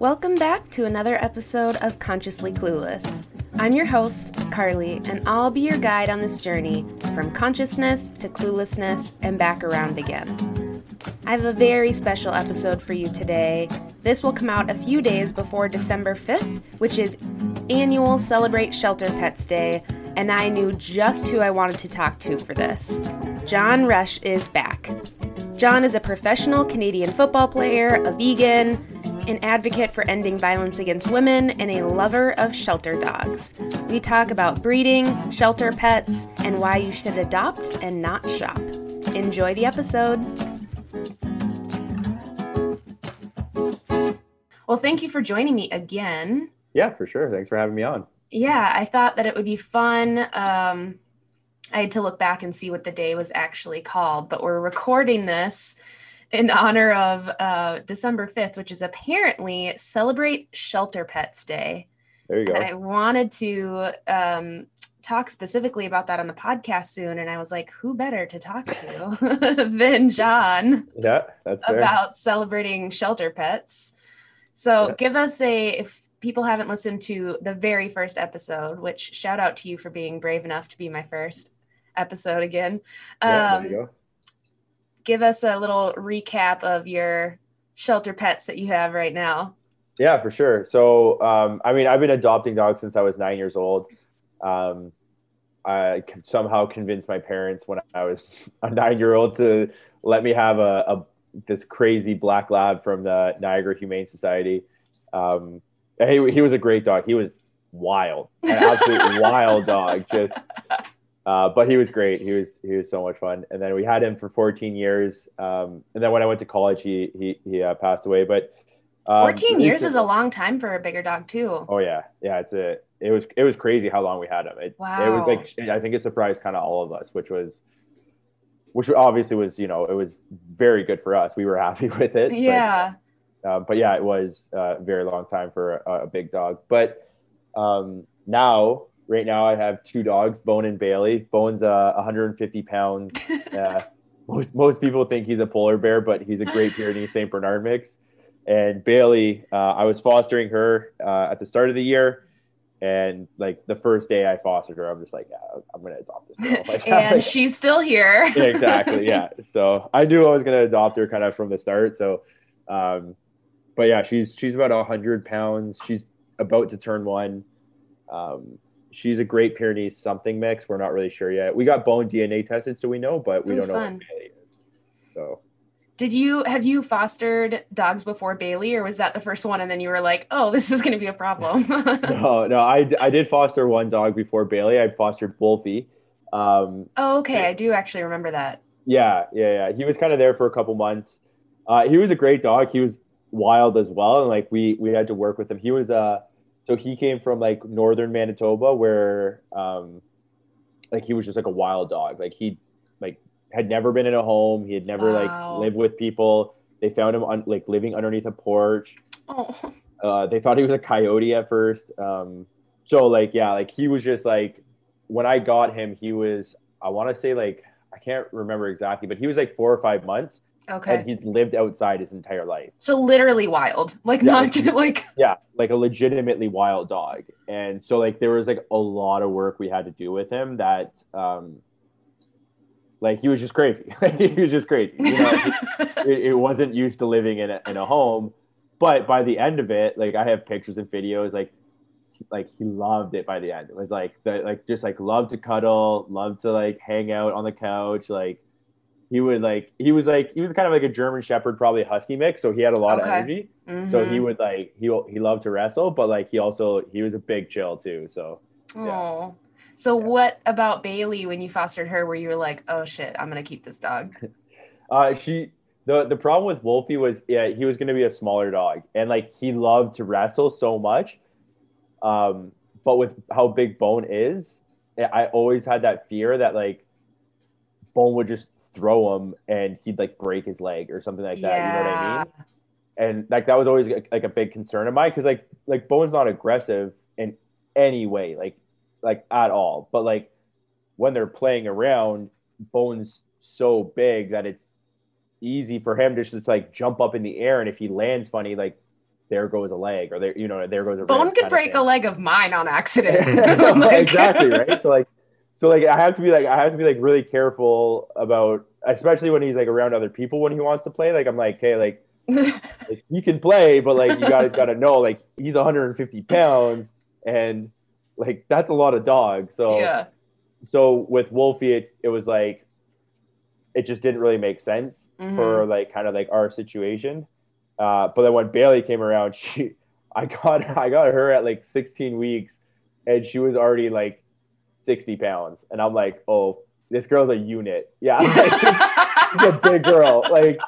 Welcome back to another episode of Consciously Clueless. I'm your host, Carly, and I'll be your guide on this journey from consciousness to cluelessness and back around again. I have a very special episode for you today. This will come out a few days before December 5th, which is annual Celebrate Shelter Pets Day, and I knew just who I wanted to talk to for this. John Rush is back. John is a professional Canadian football player, a vegan, an advocate for ending violence against women, and a lover of shelter dogs. We talk about breeding, shelter pets, and why you should adopt and not shop. Enjoy the episode. Well, thank you for joining me again. Yeah, for sure. Thanks for having me on. Yeah, I thought that it would be fun. Um, I had to look back and see what the day was actually called, but we're recording this in honor of uh, December 5th, which is apparently Celebrate Shelter Pets Day. There you go. And I wanted to um, talk specifically about that on the podcast soon. And I was like, who better to talk to than John Yeah, that's about celebrating shelter pets? So Yeah. give us a, if people haven't listened to the very first episode, which shout out to you for being brave enough to be my first episode again. Yeah, Um, there you go. Give us a little recap of your shelter pets that you have right now. Yeah, for sure. So, um, I mean, I've been adopting dogs since I was nine years old. Um, I somehow convinced my parents when I was a nine-year-old to let me have a, a this crazy black lab from the Niagara Humane Society. Um, he, he was a great dog. He was wild, an absolute wild dog. Just, uh, but he was great. He was he was so much fun. And then we had him for 14 years. Um, and then when I went to college, he he he uh, passed away. But um, 14 years is a long time for a bigger dog, too. Oh yeah, yeah. It's a. It was it was crazy how long we had him. It, it was like I think it surprised kind of all of us, which was, which obviously was you know it was very good for us. We were happy with it. but, Yeah. uh, but yeah, it was a very long time for a, a big dog. But um, now, right now, I have two dogs, Bone and Bailey. Bone's uh, 150 pounds. Uh, most most people think he's a polar bear, but he's a Great Pyrenees Saint Bernard mix. And Bailey, uh, I was fostering her uh, at the start of the year, and like the first day I fostered her, I'm just like, yeah, I'm gonna adopt this girl. Like, and she's still here. yeah, exactly yeah so i knew i was going to adopt her kind of from the start so um but yeah she's she's about 100 pounds she's about to turn one um she's a great pyrenees something mix we're not really sure yet we got bone dna tested so we know but we Ooh, don't know what Bailey is. so Did you have you fostered dogs before Bailey, or was that the first one? And then you were like, oh, this is going to be a problem. no no I, I did foster one dog before bailey i fostered wolfie um oh, okay. I do actually remember that. Yeah, yeah, yeah. He was kind of there for a couple months. Uh, he was a great dog. He was wild as well, and like we we had to work with him. He was uh so he came from like northern Manitoba where um like he was just like a wild dog. Like he like had never been in a home. He had never Wow. like lived with people. They found him on like living underneath a porch. Oh, Uh, they thought he was a coyote at first. Um, so like yeah, like he was just like when I got him, he was I want to say like I can't remember exactly, but he was like four or five months, okay. and he'd lived outside his entire life. So literally wild, like Yeah, not like- just like Yeah, like a legitimately wild dog. And so like there was like a lot of work we had to do with him that um like he was just crazy. he was just crazy. You know, it, it wasn't used to living in a, in a home but by the end of it like i have pictures and videos like like he loved it by the end it was like the like just like loved to cuddle loved to like hang out on the couch like he would like he was like he was kind of like a german shepherd probably husky mix so he had a lot Okay. of energy so he Mhm. would like he he loved to wrestle but like he also he was a big chill too so Oh. So what about Bailey when you fostered her where you were like, oh shit, I'm gonna keep this dog? Uh, she the the problem with Wolfie was yeah he was going to be a smaller dog and like he loved to wrestle so much, um, but with how big Bone is, I always had that fear that like Bone would just throw him and he'd like break his leg or something like that. You know what I mean? And like that was always like, a big concern of mine because like like Bone's not aggressive in any way like like at all, but like when they're playing around, Bone's so big that it's easy for him to just like jump up in the air and if he lands funny like there goes a leg, or there, you know, there goes a bone could break a leg of mine on accident. Like- exactly right. So like, so like I have to be like I have to be like really careful about, especially when he's like around other people when he wants to play. Like I'm like, hey, like, like he can play, but like you guys got to know, like he's 150 pounds, and like that's a lot of dog. So yeah. so with Wolfie, it, it was like it just didn't really make sense Mhm. for like kind of like our situation. Uh, but then when Bailey came around, she I got I got her at like 16 weeks, and she was already like 60 pounds, and I'm like, oh, this girl's a unit. Yeah, like, she's a big girl. Like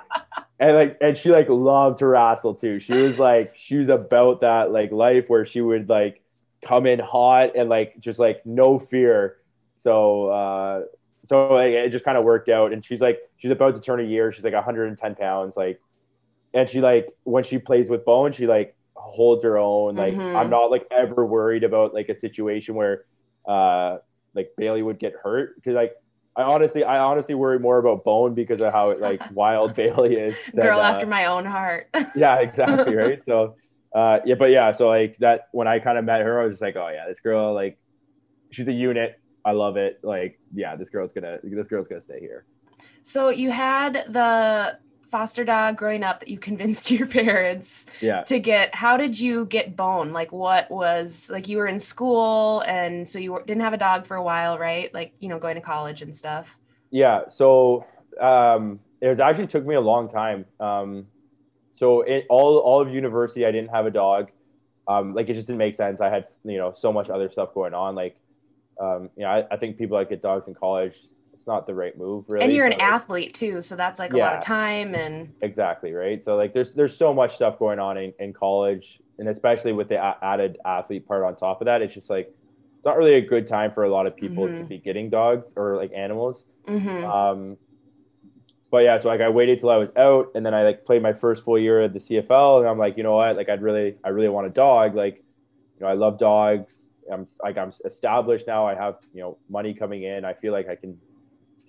and like and she like loved to wrestle too. She was like she was about that like life where she would like come in hot and like just like no fear. So uh so like, it just kind of worked out and she's like she's about to turn a year. She's like 110 pounds like and she like when she plays with Bone, she like holds her own. Like Mhm. I'm not like ever worried about like a situation where uh like Bailey would get hurt because like I honestly I honestly worry more about Bone because of how like wild Bailey is. than, Girl uh, after my own heart. yeah, exactly, right? So uh yeah, but yeah, so like that when I kind of met her, I was just like, oh yeah, this girl like she's a unit. I love it. Like, yeah, this girl's gonna this girl's gonna stay here. so you had the foster dog growing up that you convinced your parents Yeah. to get how did you get bone like what was like you were in school and so you were, didn't have a dog for a while right like you know going to college and stuff Yeah. So um, it was actually took me a long time. Um, so it all all of university, I didn't have a dog. Um, like it just didn't make sense. I had you know so much other stuff going on. Like um, you know, I, I think people that get dogs in college, it's not the right move. Really. and you're an So, athlete too so that's like a lot of time and Exactly right. So like there's there's so much stuff going on in, in college, and especially with the a- added athlete part on top of that, it's just like it's not really a good time for a lot of people to Mhm. be getting dogs or like animals. Mhm. Um, but yeah, so like I waited till I was out, and then I like played my first full year at the CFL, and I'm like, you know what, like I'd really, I really want a dog. Like, you know, I love dogs. I'm like I'm established now. I have you know money coming in. I feel like I can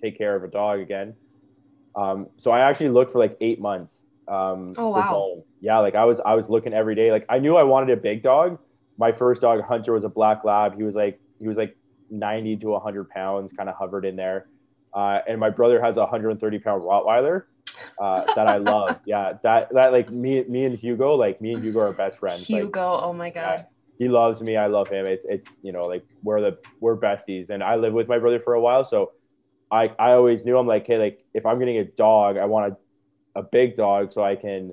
take care of a dog again. Um, so I actually looked for like eight months. Um, Oh, wow. Yeah, like I was I was looking every day. Like I knew I wanted a big dog. My first dog, Hunter, was a black lab. He was like he was like 90 to 100 pounds, kind of hovered in there. Uh, and my brother has a 130 pound Rottweiler uh, that I love. Yeah, that that like me me and Hugo, like me and Hugo are best friends. Like, hugo oh my god he loves me. I love him. It's it's you know like we're the we're besties, and I lived with my brother for a while, so I I always knew I'm like, hey, like if I'm getting a dog, I want a, a big dog so I can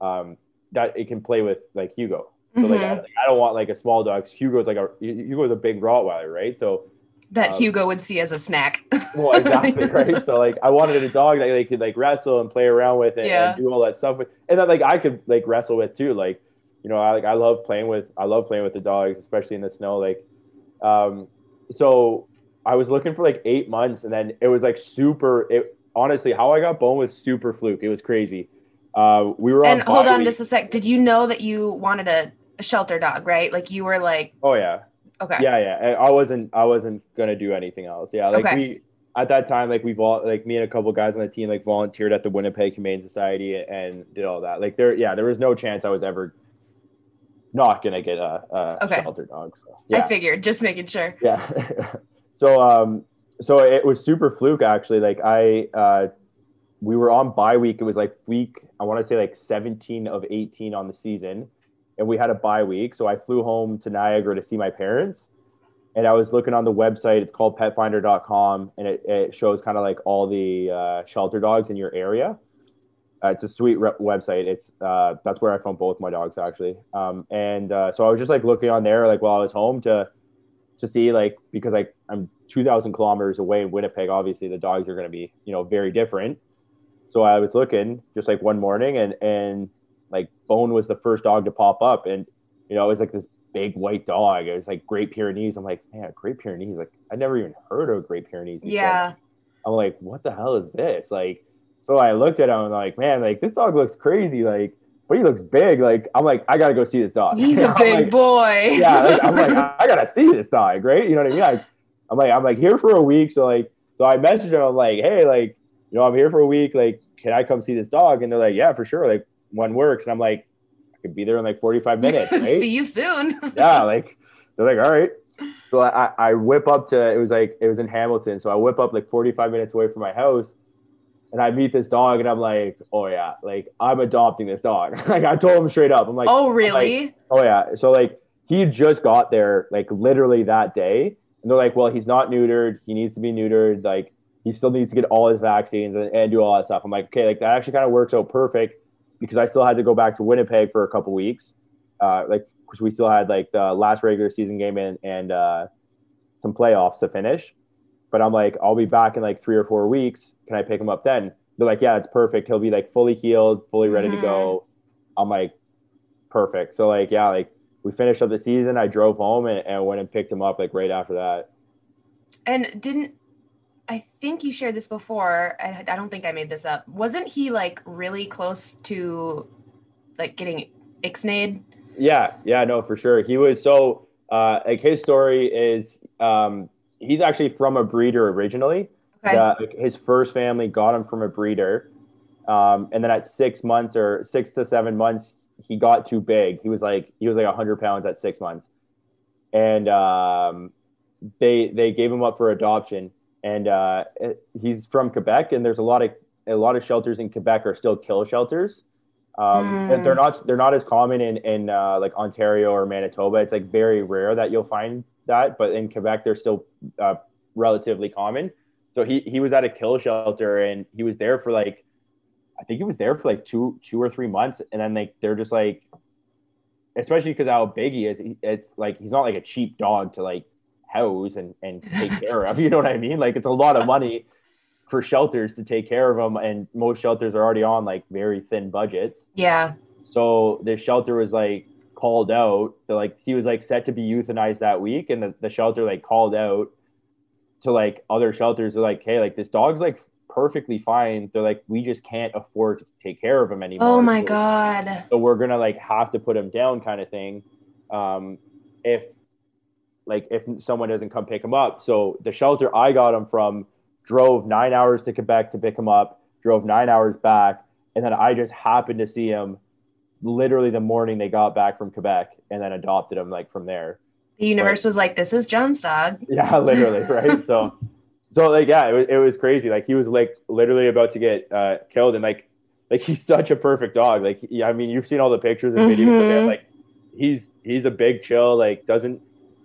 um that it can play with like Hugo. So like I, like, I don't want like a small dog. Hugo's like a Hugo's a big Rottweiler, right? So that um, hugo would see as a snack well, exactly, right? So like I wanted a dog that they could like wrestle and play around with and, Yeah. and do all that stuff with, and that like I could like wrestle with too. Like you know, I like I love playing with I love playing with the dogs, especially in the snow. Like, um, so I was looking for like eight months, and then it was like super. It honestly, how I got bone was super fluke. It was crazy. Uh, we were all and on hold on week- just a sec did you know that you wanted a, a shelter dog right like you were like Oh yeah, okay yeah yeah I- wasn't i wasn't gonna do anything else yeah like Okay. we at that time like we vol- like me and a couple guys on the team like volunteered at the winnipeg humane society and did all that like there yeah there was no chance i was ever not gonna get a, a Okay. shelter dog so i figured just making sure yeah so um so it was super fluke actually. Like i uh we were on bye week. It was like week i want to say like 17 of 18 on the season. And we had a bye week. So i flew home to niagara to see my parents. And i was looking on the website. It's called petfinder.com and it, it shows kind of like all the uh, shelter dogs in your area. Uh, it's a sweet re- website. It's uh, that's where I found both my dogs actually. Um, and uh, so I was just like looking on there like while I was home to to see like because like I'm 2,000 kilometers away in Winnipeg. Obviously, the dogs are going to be you know very different. So I was looking just like one morning, and and like Bone was the first dog to pop up, and you know it was like this big white dog. It was like Great Pyrenees. I'm like, man, Great Pyrenees. Like I never even heard of Great Pyrenees. before. yeah I'm like, what the hell is this? Like, so I looked at him and like, man, like this dog looks crazy. Like, but he looks big. Like, I'm like, I gotta go see this dog. he's a big like, boy yeah, like, I'm like, I, I gotta see this dog, right? You know what I mean? I, I'm like, I'm like here for a week. So like, so I messaged him. I'm like, hey, like, you know, I'm here for a week. Like, can I come see this dog? And they're like, yeah, for sure. Like, one works. And I'm like, I could be there in like 45 minutes. Right? See you soon. yeah, like they're like, all right. So I, I whip up to it was like it was in Hamilton. So I whip up like 45 minutes away from my house and I meet this dog and I'm like, oh yeah, like I'm adopting this dog. like I told him straight up. I'm like, oh really? Like, oh yeah. So like he just got there like literally that day. And they're like, well, he's not neutered. He needs to be neutered. Like he still needs to get all his vaccines and, and do all that stuff. I'm like, okay, like that actually kind of works out perfect because I still had to go back to Winnipeg for a couple weeks. Uh, like, because we still had like the last regular season game and, and uh, some playoffs to finish. But I'm like, I'll be back in like three or four weeks. Can I pick him up then? They're like, yeah, it's perfect. He'll be like fully healed, fully ready mm-hmm. to go. Mm-hmm. I'm like, perfect. So like, yeah, like we finished up the season. I drove home and, and went and picked him up like right after that. And didn't I think you shared this before. I, I don't think I made this up. Wasn't he like really close to like getting ixnayed? Yeah, yeah, no, for sure. He was so uh, like his story is um, he's actually from a breeder originally. Okay. his first family got him from a breeder, um, and then at six months or six to seven months, he got too big. He was like he was like hundred pounds at six months, and um, they they gave him up for adoption and uh, he's from Quebec, and there's a lot of a lot of shelters in Quebec are still kill shelters. Um, mm. They're not they're not as common in in uh, like Ontario or Manitoba. It's like very rare that you'll find that, but in Quebec they're still uh, relatively common. So he he was at a kill shelter and he was there for like I think he was there for like two two or three months, and then like they're just like, especially because how big he is, it's like he's not like a cheap dog to like house and, and take care of. You know what I mean? Like it's a lot of money for shelters to take care of them. And most shelters are already on like very thin budgets. Yeah. So the shelter was like called out. So like he was like set to be euthanized that week. And the, the shelter like called out to like other shelters. They're like, hey, like this dog's like perfectly fine. They're like, we just can't afford to take care of him anymore. Oh my so, God. So we're gonna like have to put him down kind of thing. Um if like if someone doesn't come pick him up. So the shelter I got him from drove nine hours to Quebec to pick him up, drove nine hours back, and then I just happened to see him literally the morning they got back from Quebec and then adopted him like from there. The universe but, was like, This is John's dog. Yeah, literally, right? so so like yeah, it was it was crazy. Like he was like literally about to get uh, killed and like like he's such a perfect dog. Like I mean, you've seen all the pictures and videos mm-hmm. of him. Like he's he's a big chill, like doesn't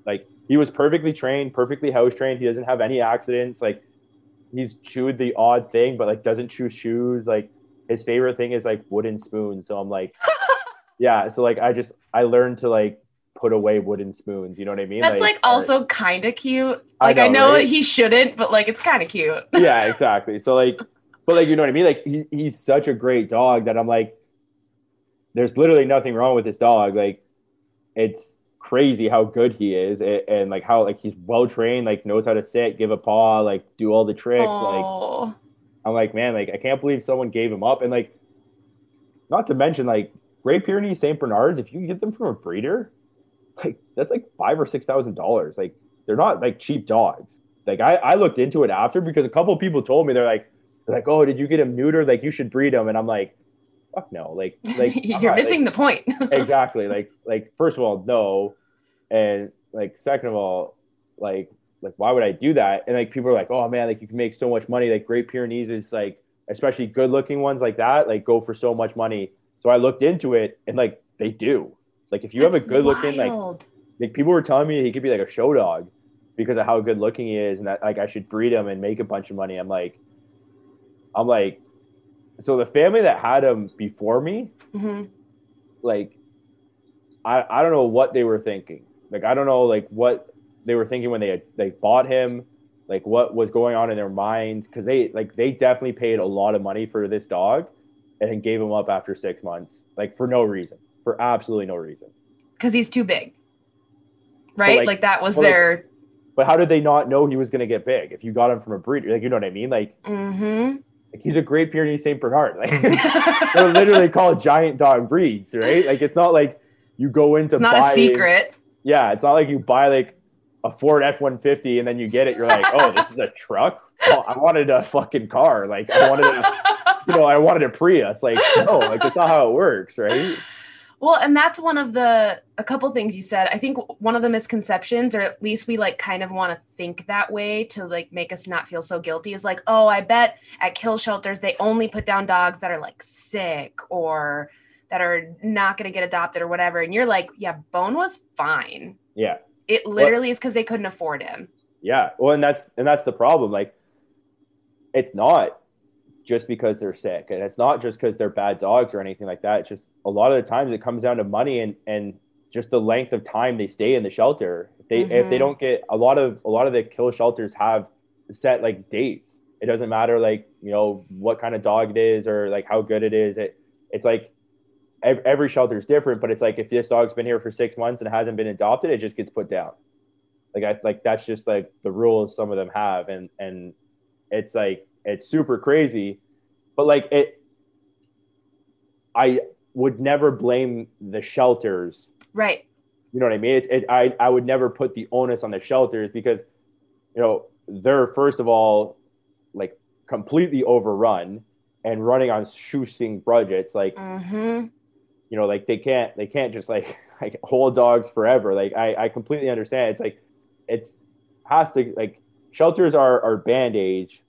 like he was perfectly trained, perfectly house trained. He doesn't have any accidents. Like he's chewed the odd thing, but like doesn't chew shoes. Like his favorite thing is like wooden spoons. So I'm like, yeah. So like I just I learned to like put away wooden spoons. You know what I mean? That's like, like also kind of cute. Like I know, I know right? he shouldn't, but like it's kind of cute. yeah, exactly. So like, but like you know what I mean? Like he, he's such a great dog that I'm like, there's literally nothing wrong with this dog. Like it's crazy how good he is and, and, like how like he's well trained like knows how to sit give a paw like do all the tricks Aww. like i'm like man like i can't believe someone gave him up and like not to mention like great pyrenees saint bernards if you get them from a breeder like that's like five or six thousand dollars like they're not like cheap dogs like I, I looked into it after because a couple people told me they're like they're like oh did you get him neutered like you should breed him and i'm like fuck no. Like, like you're missing like, the point. exactly. Like, like first of all, no, and like second of all, like, like why would I do that? And like people are like, oh man, like you can make so much money. Like Great Pyrenees is like, especially good looking ones like that, like go for so much money. So I looked into it, and like they do. Like if you That's have a good looking like, like people were telling me he could be like a show dog because of how good looking he is, and that like I should breed him and make a bunch of money. I'm like, I'm like, so the family that had him before me, mm-hmm. like, I I don't know what they were thinking. Like I don't know like what they were thinking when they had, they bought him, like what was going on in their minds because they like they definitely paid a lot of money for this dog, and then gave him up after six months, like for no reason, for absolutely no reason. Because he's too big, right? Like, like, that was their. Like, but how did they not know he was going to get big if you got him from a breeder? Like you know what I mean? Like. Mm-hmm like he's a great Pyrenees Saint Bernard. Like they're literally called giant dog breeds, right? Like it's not like you go into it's not buy, a secret. Yeah, it's not like you buy like a Ford F one fifty and then you get it. You're like, oh, this is a truck. Oh, I wanted a fucking car. Like I wanted a, you know, I wanted a Prius. Like no, like it's not how it works, right? Well, and that's one of the a couple things you said. I think one of the misconceptions, or at least we like kind of want to think that way to like make us not feel so guilty, is like, oh, I bet at kill shelters they only put down dogs that are like sick or that are not going to get adopted or whatever. And you're like, yeah, Bone was fine. Yeah. It literally well, is because they couldn't afford him. Yeah. Well, and that's and that's the problem. Like, it's not just because they're sick, and it's not just because they're bad dogs or anything like that. It's just a lot of the times it comes down to money and and just the length of time they stay in the shelter. If they mm-hmm. if they mm-hmm. don't get a lot of a lot of the kill shelters have set like dates. It doesn't matter like you know what kind of dog it is or like how good it is. It it's like every shelter is different, but it's like if this dog's been here for six months and hasn't been adopted, it just gets put down. Like I like that's just like the rules some of them have, and and it's like it's super crazy, but like it, I would never blame the shelters. Right. You know what I mean? It's it, I I would never put the onus on the shelters because, you know, they're first of all, like completely overrun and running on shoestring budgets. Like, mm-hmm you know, like they can't they can't just like like hold dogs forever. Like I I completely understand. It's like it's has to like shelters are are band age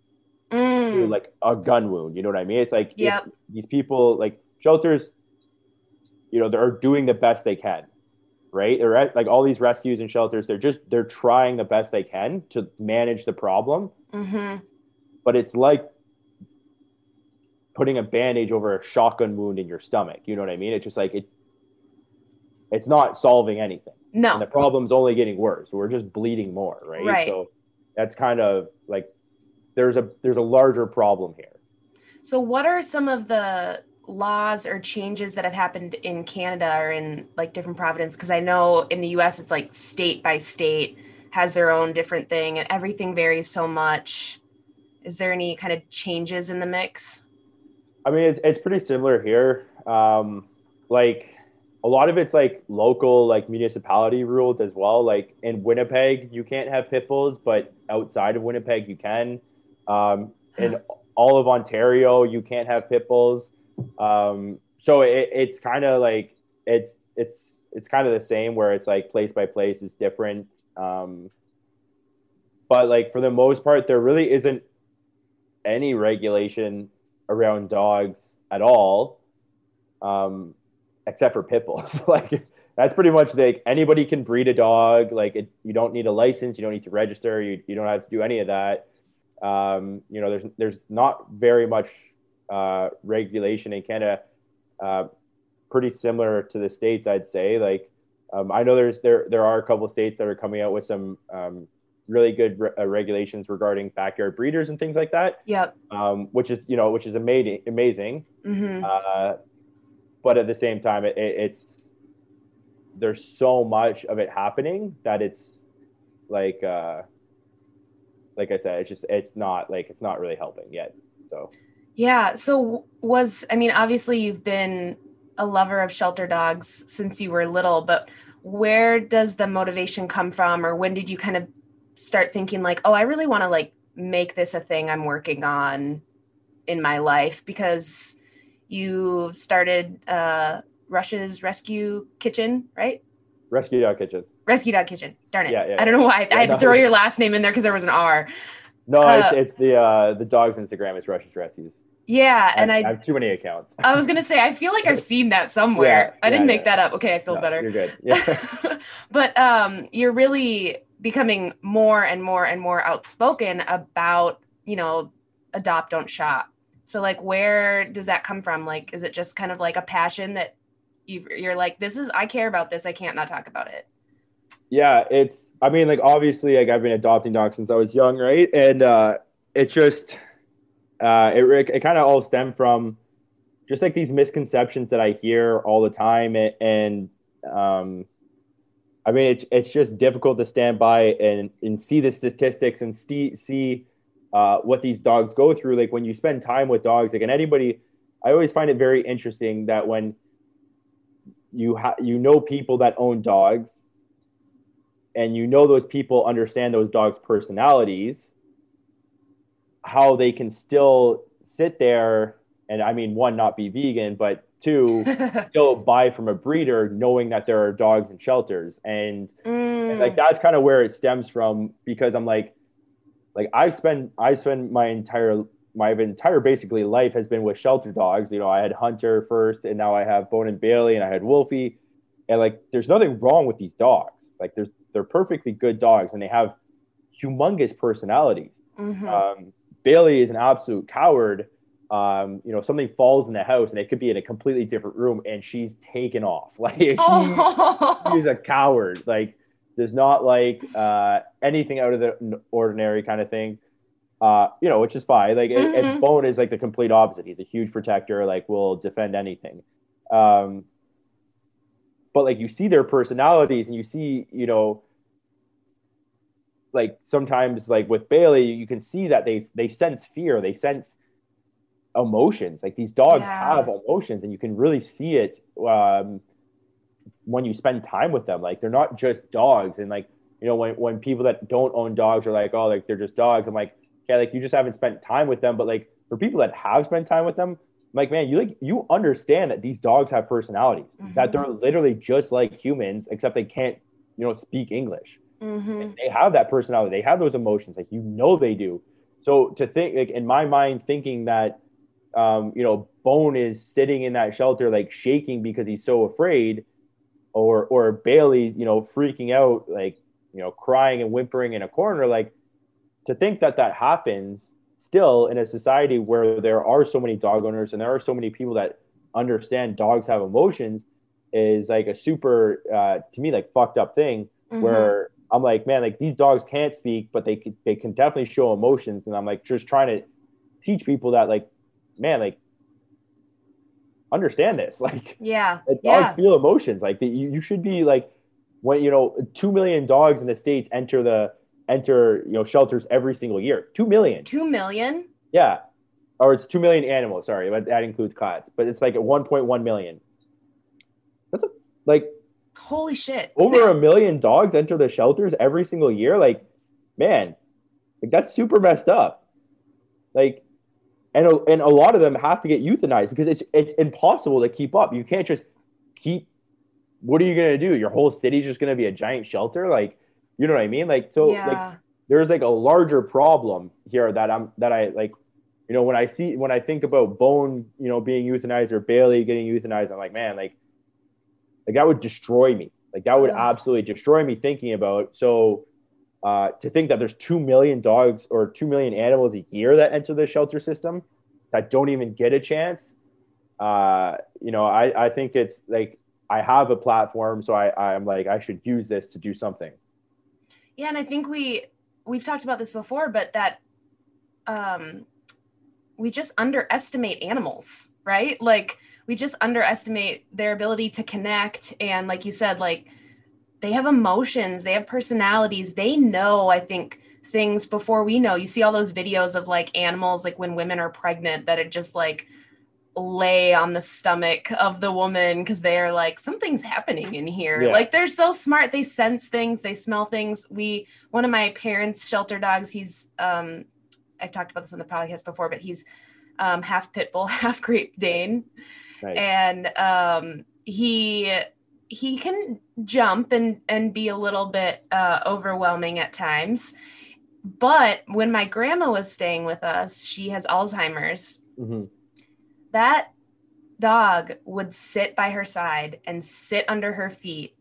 mm. to like a gun wound. You know what I mean? It's like yeah, these people like shelters, you know, they're doing the best they can, right? They're at, like all these rescues and shelters. They're just they're trying the best they can to manage the problem. Mm-hmm. But it's like putting a bandage over a shotgun wound in your stomach. You know what I mean? It's just like it. It's not solving anything. No, and the problem's only getting worse. We're just bleeding more, right? Right. So that's kind of like there's a there's a larger problem here. So what are some of the laws or changes that have happened in Canada or in like different provinces? Because I know in the U.S. it's like state by state has their own different thing, and everything varies so much. Is there any kind of changes in the mix? I mean, it's, it's pretty similar here. Um, like a lot of it's like local, like municipality ruled as well. Like in Winnipeg, you can't have pit bulls, but outside of Winnipeg, you can. Um, in all of Ontario, you can't have pit bulls. Um, so it, it's kind of like it's it's it's kind of the same where it's like place by place is different. Um, but like for the most part, there really isn't any regulation around dogs at all, um, except for pit bulls. like that's pretty much like anybody can breed a dog. Like it, you don't need a license, you don't need to register, you, you don't have to do any of that. Um, you know, there's there's not very much uh, regulation in Canada. Uh, pretty similar to the states, I'd say. Like um, I know there's there there are a couple of states that are coming out with some um, really good re- uh, regulations regarding backyard breeders and things like that. Yep. Um, which is you know which is amazing amazing. Mm-hmm. Uh, but at the same time, it, it, it's there's so much of it happening that it's like uh, like I said, it's just it's not like it's not really helping yet. So. Yeah. So was I mean, obviously you've been a lover of shelter dogs since you were little, but where does the motivation come from or when did you kind of start thinking like, oh, I really want to like make this a thing I'm working on in my life because you started uh, Rush's Rescue Kitchen, right? Rescue Dog Kitchen. Rescue Dog Kitchen. Darn it. Yeah, yeah, I don't know why. I, I had to throw your last name in there because there was an R. No, uh, it's, it's the uh, the dog's Instagram. It's Rush's Rescues. Yeah, and I, I, have too many accounts. I was gonna say I feel like I've seen that somewhere. Yeah, I didn't yeah, make yeah. that up. Okay, I feel no, better. You're good. Yeah. but um, you're really becoming more and more and more outspoken about you know adopt don't shop so like where does that come from like is it just kind of like a passion that you you're like this is i care about this i can't not talk about it yeah it's i mean like obviously like i've been adopting dogs since i was young right and uh it just uh it, it kind of all stemmed from just like these misconceptions that i hear all the time and, and um I mean, it's it's just difficult to stand by and and see the statistics and see see uh, what these dogs go through. Like when you spend time with dogs, like and anybody, I always find it very interesting that when you have you know people that own dogs, and you know those people understand those dogs' personalities, how they can still sit there and I mean, one not be vegan, but two, still buy from a breeder knowing that there are dogs in shelters. And, Mm. and like that's kind of where it stems from because i'm like like i spend i spend my entire my entire basically life has been with shelter dogs. You know i had hunter first and now i have bone and bailey and i had wolfie. And like there's nothing wrong with these dogs. Like there's they're perfectly good dogs and they have humongous personalities Mhm. um, Bailey is an absolute coward. Um, you know, something falls in the house and it could be in a completely different room and she's taken off. Like oh. she's a coward. Like does not like uh, anything out of the ordinary kind of thing. Uh, you know, which is fine. Like and- and. Bone is like the complete opposite. He's a huge protector. Like will defend anything. Um, but like you see their personalities and you see, you know, like sometimes like with Bailey, you can see that they they sense fear, they sense emotions. Like these dogs Yeah. have emotions, and you can really see it um, when you spend time with them. Like they're not just dogs, and like you know when when people that don't own dogs are like, oh, like they're just dogs. I'm like, yeah, like you just haven't spent time with them. But like for people that have spent time with them, like man, you like you understand that these dogs have personalities, that Mhm. they're literally just like humans, except they can't you know speak English Mhm. they have that personality they have those emotions like you know they do so to think like in my mind thinking that um you know bone is sitting in that shelter like shaking because he's so afraid or or bailey you know freaking out like you know crying and whimpering in a corner like to think that that happens still in a society where there are so many dog owners and there are so many people that understand dogs have emotions is like a super uh, to me like fucked up thing Mhm. where I'm like, man, like these dogs can't speak, but they can, they can definitely show emotions, and I'm like just trying to teach people that like, man, like understand this, like yeah. dogs Yeah. feel emotions, like you, you should be like when you know two million dogs in the states enter the enter you know shelters every single year, two million, Two million. yeah, or it's two million animals, sorry, but that includes cats, but it's like at 1.1 million. That's a like Holy shit. over a million dogs enter the shelters every single year? Like man like that's super messed up. Like and a, and a lot of them have to get euthanized because it's it's impossible to keep up. You can't just keep what are you going to do? Your whole city's just going to be a giant shelter? Like you know what i mean? Like so like there's like a larger problem here that I'm that I like you know when I see when I think about Bone you know being euthanized or Bailey getting euthanized I'm like man like like that would destroy me. Like that would absolutely destroy me thinking about so uh, to think that there's 2 million dogs or 2 million animals a year that enter the shelter system that don't even get a chance uh, you know I, I think it's like I have a platform so I, I'm like I should use this to do something Yeah, and I think we we've talked about this before, but that um we just underestimate animals, right? Like we just underestimate their ability to connect and like you said like they have emotions, they have personalities. They know, I think things before we know. You see all those videos of like animals like when women are pregnant that it just like lay on the stomach of the woman because they are like something's happening in here. Yeah. like they're so smart. They sense things. They smell things. We one of my parents shelter dogs he's um i've talked about this on the podcast before but he's um half pit bull half great dane. Nice. and um he he can jump and and be a little bit uh overwhelming at times. But when my grandma was staying with us she has alzheimer's. Mhm. That dog would sit by her side and sit under her feet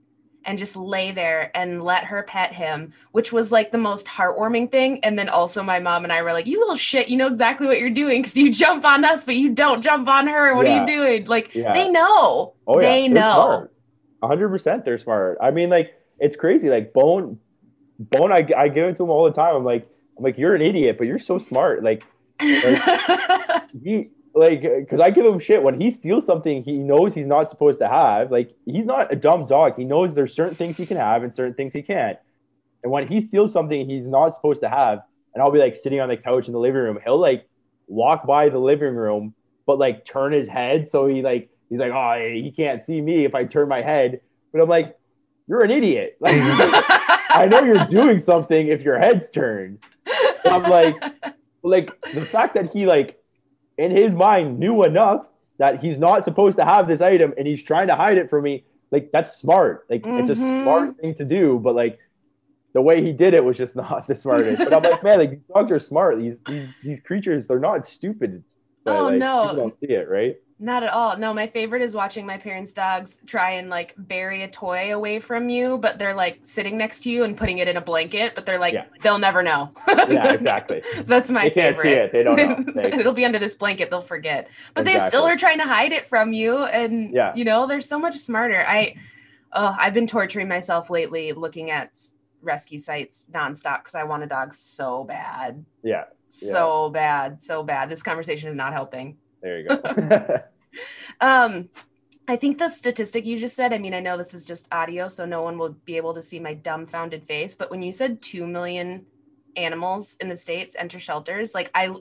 and just lay there and let her pet him, which was like the most heartwarming thing. And then also my mom and I were like, "You little shit, you know exactly what you're doing because you jump on us, but you don't jump on her. What are you doing?" Like Yeah. they know. Oh yeah, they they're know. Hundred percent, they're smart. I mean, like it's crazy. Like Bone, Bone, I, I give it to him all the time. I'm like, I'm like, you're an idiot, but you're so smart. Like he, like, because I give him shit when he steals something he knows he's not supposed to have. Like he's not a dumb dog. He knows there's certain things he can have and certain things he can't. And when he steals something he's not supposed to have, and I'll be like sitting on the couch in the living room, he'll like walk by the living room, but like turn his head so he like he's like, oh, he can't see me if I turn my head. But I'm like, you're an idiot. Like, I know you're doing something if your head's turned. I'm like, like the fact that he like in his mind knew enough that he's not supposed to have this item and he's trying to hide it from me. Like that's smart. Like it's a Mhm. smart thing to do, but like the way he did it was just not the smartest. But I'm like, man, like these dogs are smart. These these these creatures, they're not stupid. Oh, like, no. don't see it, right? Not at all. No, my favorite is watching my parents' dogs try and like bury a toy away from you, but they're like sitting next to you and putting it in a blanket, but they're like, Yeah. they'll never know. Yeah, exactly. That's my They can't favorite. see it. They don't know. They- It'll be under this blanket. They'll forget. But they still are trying to hide it from you. And, Yeah. you know, they're so much smarter. I, oh, I've been torturing myself lately looking at rescue sites nonstop because I want a dog so bad. Yeah, Yeah. So bad. So bad. This conversation is not helping. there you go. Um, I think the statistic you just said, I mean, I know this is just audio, so no one will be able to see my dumbfounded face, but when you said 2 million animals in the states enter shelters, like I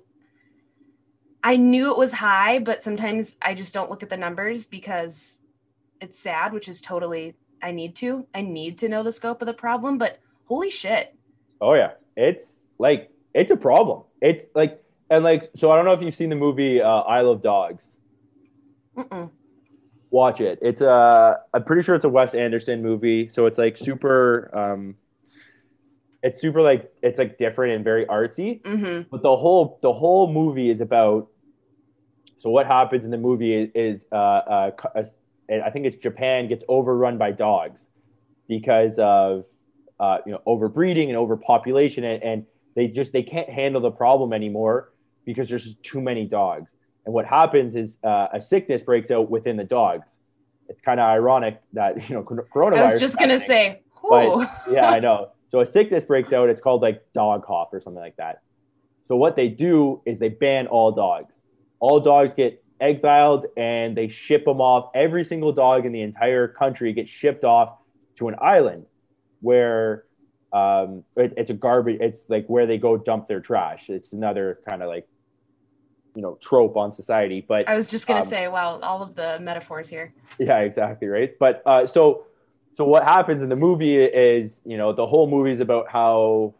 I knew it was high, but sometimes I just don't look at the numbers because it's sad, which is totally I need to. I need to know the scope of the problem, but holy shit. Oh yeah, it's like it's a problem. It's like and like so. I don't know if you've seen the movie uh, Isle of Dogs. Mm-mm. Watch it. It's a. I'm pretty sure it's a Wes Anderson movie. So it's like super. Um, it's super like it's like different and very artsy. Mm-hmm. But the whole the whole movie is about. So what happens in the movie is, is uh, uh, uh, I think it's Japan gets overrun by dogs because of uh, you know overbreeding and overpopulation, and, and they just they can't handle the problem anymore because there's just too many dogs. And what happens is uh, a sickness breaks out within the dogs. It's kind of ironic that you know cor- coronavirus. I was just gonna happening say, whew. yeah, I know. So a sickness breaks out. It's called like dog cough or something like that. So what they do is they ban all dogs. All dogs get exiled and they ship them off. Every single dog in the entire country gets shipped off to an island where um, it, it's a garbage. It's like where they go dump their trash. It's another kind of like you know trope on society. But I was just gonna Um, say, wow, all of the metaphors here. yeah, exactly right. But uh, so so what happens in the movie is you know the whole movie is about how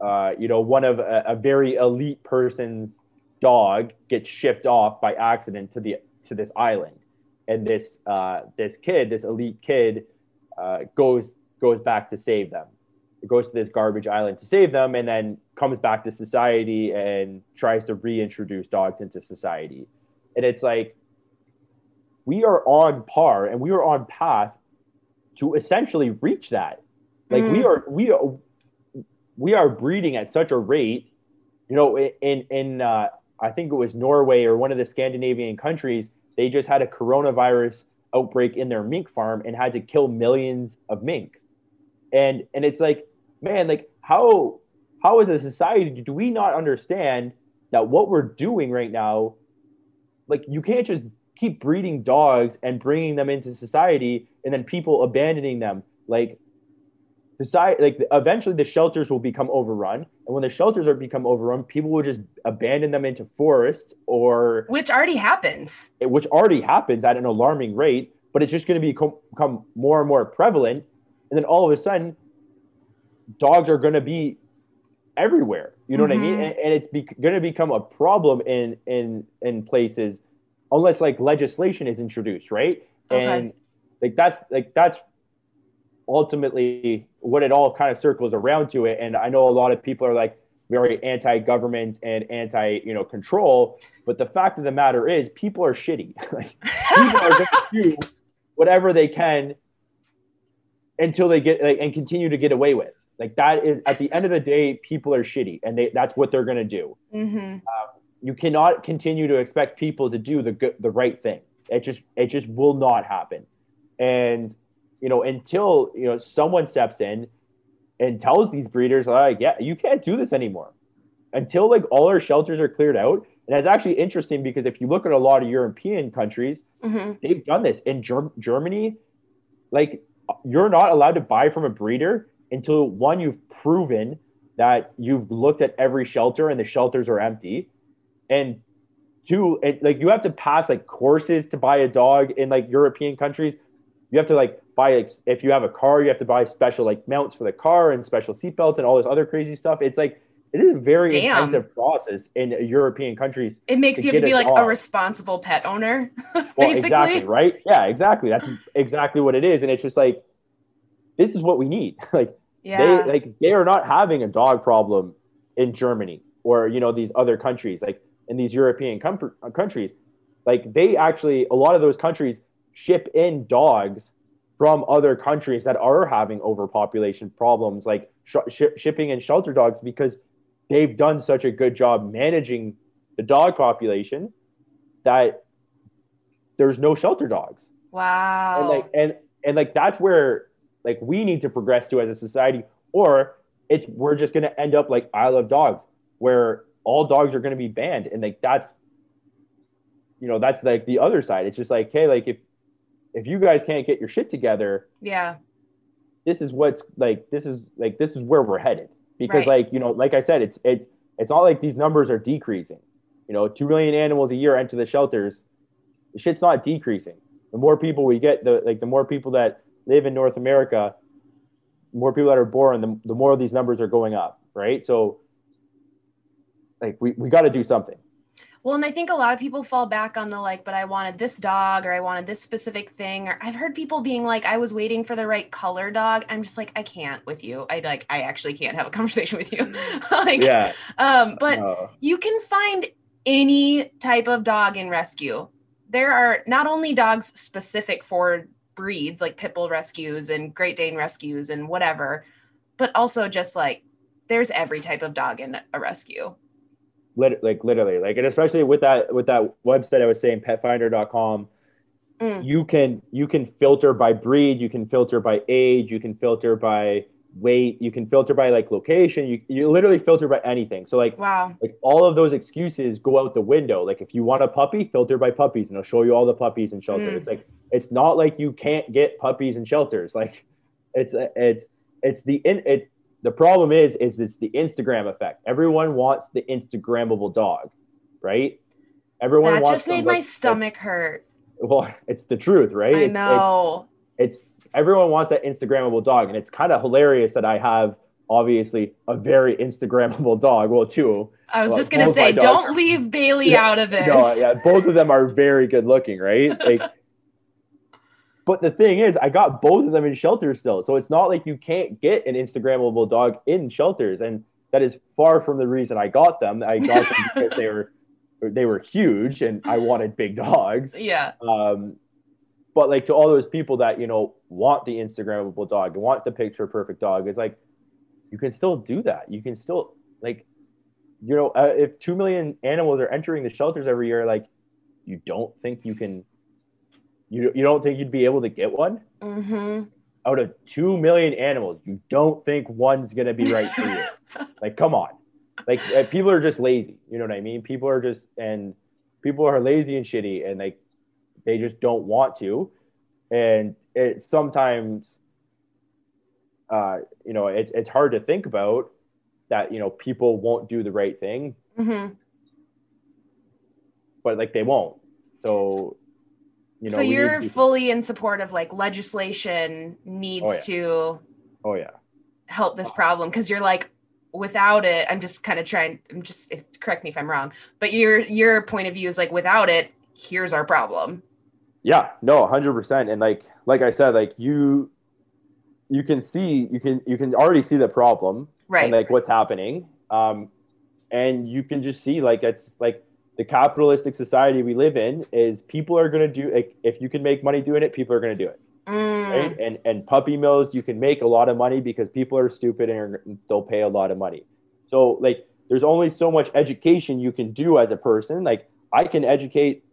uh, you know one of a, a very elite person's dog gets shipped off by accident to the to this island, and this uh, this kid, this elite kid, uh, goes goes back to save them. It goes to this garbage island to save them, and then comes back to society and tries to reintroduce dogs into society. And it's like we are on par and we are on path to essentially reach that. Like we Mhm. are we are we are breeding at such a rate, you know, in in uh, I think it was Norway or one of the Scandinavian countries, they just had a coronavirus outbreak in their mink farm and had to kill millions of minks. And and it's like, man, like how how as a society do we not understand that what we're doing right now like you can't just keep breeding dogs and bringing them into society and then people abandoning them. Like society like eventually the shelters will become overrun. And when the shelters are become overrun people will just abandon them into forests or Which already happens. which already happens at an alarming rate but it's just going to become, become more and more prevalent and then all of a sudden dogs are going to be everywhere. You know what i mean? Mhm. and, and it's be- going to become a problem in in in places unless like legislation is introduced right? Okay. and like that's like that's ultimately what it all kind of circles around to it. And i know a lot of people are like very anti-government and anti you know control but the fact of the matter is people are shitty. Like people are going to do whatever they can until they get like, and continue to get away with. Like that is at the end of the day people are shitty and they that's what they're going to do hmm you cannot continue to expect people to do the good the right thing. It just it just will not happen. And you know until you know someone steps in and tells these breeders like yeah you can't do this anymore. Until like all our shelters are cleared out and it's actually interesting because if you look at a lot of european countries hmm they've done this. In Germ- Germany. Like, you're not allowed to buy from a breeder until one, you've proven that you've looked at every shelter and the shelters are empty, and two, it, like you have to pass like courses to buy a dog in like European countries. You have to like buy like if you have a car, you have to buy special like mounts for the car and special seatbelts and all this other crazy stuff. It's like it is a very Damn. intensive process in European countries. It makes you have to be like a responsible pet owner, Well, basically. exactly, right? Yeah, exactly. That's exactly what it is. And it's just like, this is what we need. like Yeah. they like they are not having a dog problem in Germany or you know these other countries like in these European com- countries like they actually a lot of those countries ship in dogs from other countries that are having overpopulation problems like sh- sh- shipping in shelter dogs because they've done such a good job managing the dog population that there's no shelter dogs wow. and like and and like that's where like we need to progress to as a society or it's we're just going to end up like i love dogs where all dogs are going to be banned and like that's you know that's like the other side it's just like hey like if if you guys can't get your shit together yeah. this is what's like this is like this is where we're headed because Right. like you know like i said it's it it's not like these numbers are decreasing. You know 2 million animals a year enter the shelters the shit's not decreasing. The more people we get the like the more people that live in north america the more people that are born the, the more of these numbers are going up right? So like we, we got to do something Well, and I think a lot of people fall back on the like, but I wanted this dog or I wanted this specific thing. Or I've heard people being like, I was waiting for the right color dog. I'm just like, I can't with you. I like, I actually can't have a conversation with you. like, yeah um, but uh, you can find any type of dog in rescue. There are not only dogs specific for breeds like pit bull rescues and Great Dane rescues and whatever, but also just like there's every type of dog in a rescue. Lit- like literally like and especially with that with that website i was saying petfinder.com Mm. you can you can filter by breed you can filter by age you can filter by weight you can filter by like location you, you literally filter by anything so like Wow. like all of those excuses go out the window like if you want a puppy filter by puppies and it'll show you all the puppies in shelters Mm. it's like it's not like you can't get puppies in shelters like it's it's it's the in it the problem is is it's the instagram effect everyone wants the instagrammable dog right everyone that just made my like- stomach hurt. well it's the truth right I It's- it's- know. it's everyone wants that Instagrammable dog, and it's kind of hilarious that I have obviously a very Instagrammable dog. Well, two. I was well, just gonna say, don't leave Bailey Yeah, out of this. No, yeah, both of them are very good looking, right? Like, but the thing is, I got both of them in shelters still, so it's not like you can't get an Instagrammable dog in shelters, and that is far from the reason I got them. I got them because they were they were huge, and I wanted big dogs. Yeah. Um, but like to all those people that you know want the Instagrammable dog, want the picture perfect dog, it's like you can still do that. You can still like, you know, uh, if two million animals are entering the shelters every year, like, you don't think you can, you you don't think you'd be able to get one Mm-hmm. out of two million animals? You don't think one's gonna be right for you? like, come on, like uh, people are just lazy. You know what I mean? People are just and people are lazy and shitty, and like they just don't want to and it sometimes uh, you know it's it's hard to think about that you know people won't do the right thing Mm-hmm. but like they won't so you know so you're fully in support of like legislation needs Oh, yeah. to oh yeah. help this problem because you're like without it i'm just kind of trying i'm just if, correct me if i'm wrong but your your point of view is like without it here's our problem. Yeah. No 100% and like like i said like you you can see you can you can already see the problem right. and like what's happening. Um and you can just see like it's like the capitalistic society we live in is people are going to do like if you can make money doing it people are going to do it. Mm, right? And and puppy mills you can make a lot of money because people are stupid and are, they'll pay a lot of money. So like there's only so much education you can do as a person. Like i can educate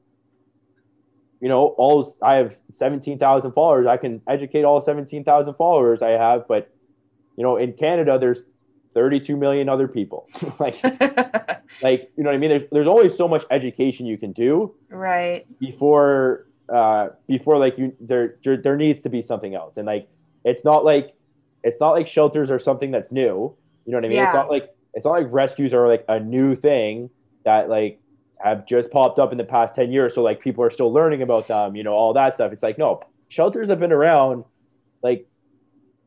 you know all i have 17,000 followers. I can educate all 17,000 followers i have but you know in canada there's 32 million other people. Like like you know what i mean? There's there's only so much education you can do right. before uh before like you there there, there needs to be something else. And like it's not like it's not like shelters are something that's new. You know what i mean? Yeah. it's not like it's not like rescues are like a new thing that like have just popped up in the past 10 years. So like people are still learning about them you know all that stuff. It's like no shelters have been around like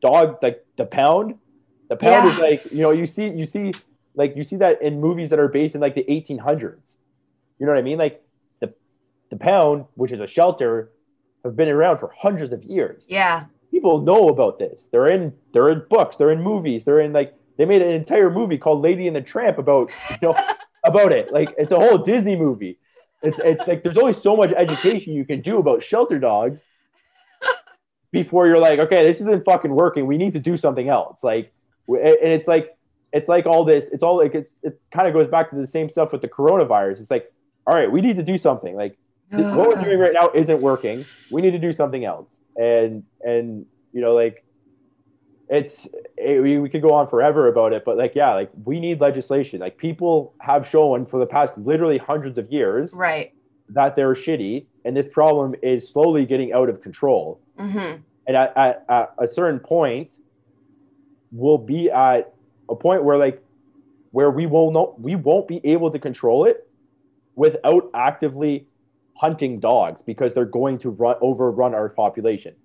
dog like the pound. The pound is like you know you see you see like you see that in movies that are based in like the 1800s. You know what I mean? Like the the pound, which is a shelter, have been around for hundreds of years. Yeah. People know about this. They're in they're in books, they're in movies, they're in like they made an entire movie called Lady and the Tramp about you know about it. Like it's a whole Disney movie. It's it's like there's only so much education you can do about shelter dogs before you're like, okay, this isn't fucking working. We need to do something else. Like, and it's like it's like all this. It's all like it's it kind of goes back to the same stuff with the coronavirus. It's like, all right, we need to do something. Like what we're doing right now isn't working. We need to do something else. And and you know like it's it, we, we could go on forever about it but like yeah like we need legislation like people have shown for the past literally hundreds of years Right. that they're shitty and this problem is slowly getting out of control Mm-hmm. and at, at, at a certain point we'll be at a point where like where we not we won't be able to control it without actively hunting dogs because they're going to run overrun our population.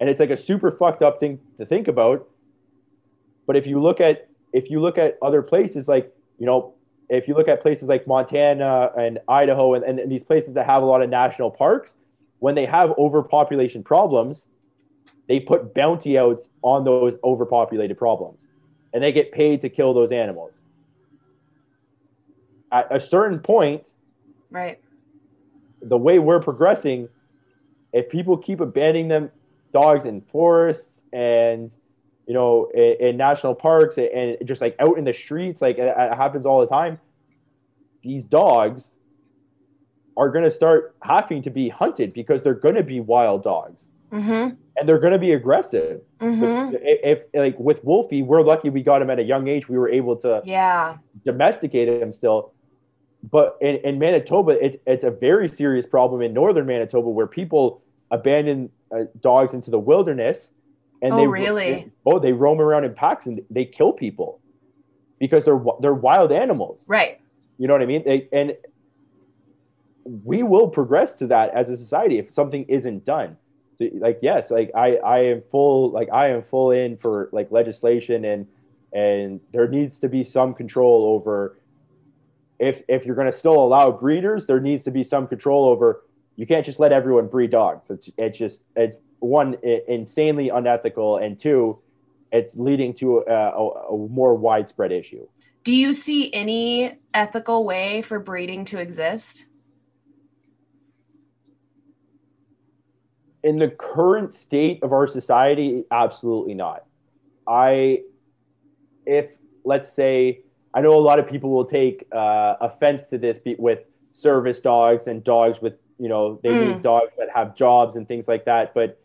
And it's like a super fucked up thing to think about. But if you look at if you look at other places like you know if you look at places like montana and idaho and, and these places that have a lot of national parks when they have overpopulation problems they put bounty outs on those overpopulated problems and they get paid to kill those animals at a certain point Right. the way we're progressing, if people keep abandoning them dogs in forests and you know in, in national parks and just like out in the streets, like it, it happens all the time, these dogs are going to start having to be hunted because they're going to be wild dogs Mm-hmm. And they're going to be aggressive. Mm-hmm. If, if like with Wolfie, we're lucky we got him at a young age. We were able to Yeah. domesticate him still. But in, in Manitoba, it's it's a very serious problem in northern Manitoba where people abandon uh, dogs into the wilderness, and Oh, they really? oh they roam around in packs and they kill people because they're they're wild animals. Right. You know what I mean? They, and we will progress to that as a society if something isn't done. Like yes, like I I am full like I am full in for like legislation and and there needs to be some control over if if you're going to still allow breeders, there needs to be some control over. You can't just let everyone breed dogs. It's it's just it's one i- insanely unethical, and two, it's leading to a, a, a more widespread issue. Do you see any ethical way for breeding to exist? In the current state of our society, absolutely not. I, if let's say, I know a lot of people will take uh, offense to this with service dogs and dogs with, you know, they Mm. need dogs that have jobs and things like that. But,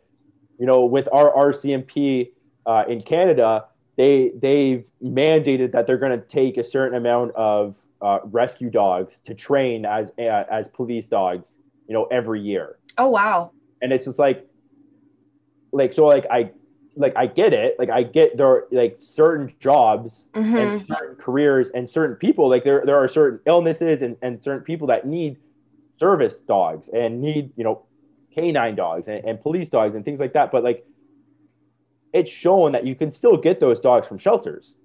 you know, with our RCMP uh, in Canada, they they've mandated that they're going to take a certain amount of uh, rescue dogs to train as uh, as police dogs, you know, every year Oh wow. And it's just like like so like i like i get it. Like i get there are like certain jobs Mm-hmm. and certain careers and certain people like there, there are certain illnesses and, and certain people that need service dogs and need you know canine dogs and, and police dogs and things like that. But like it's shown that you can still get those dogs from shelters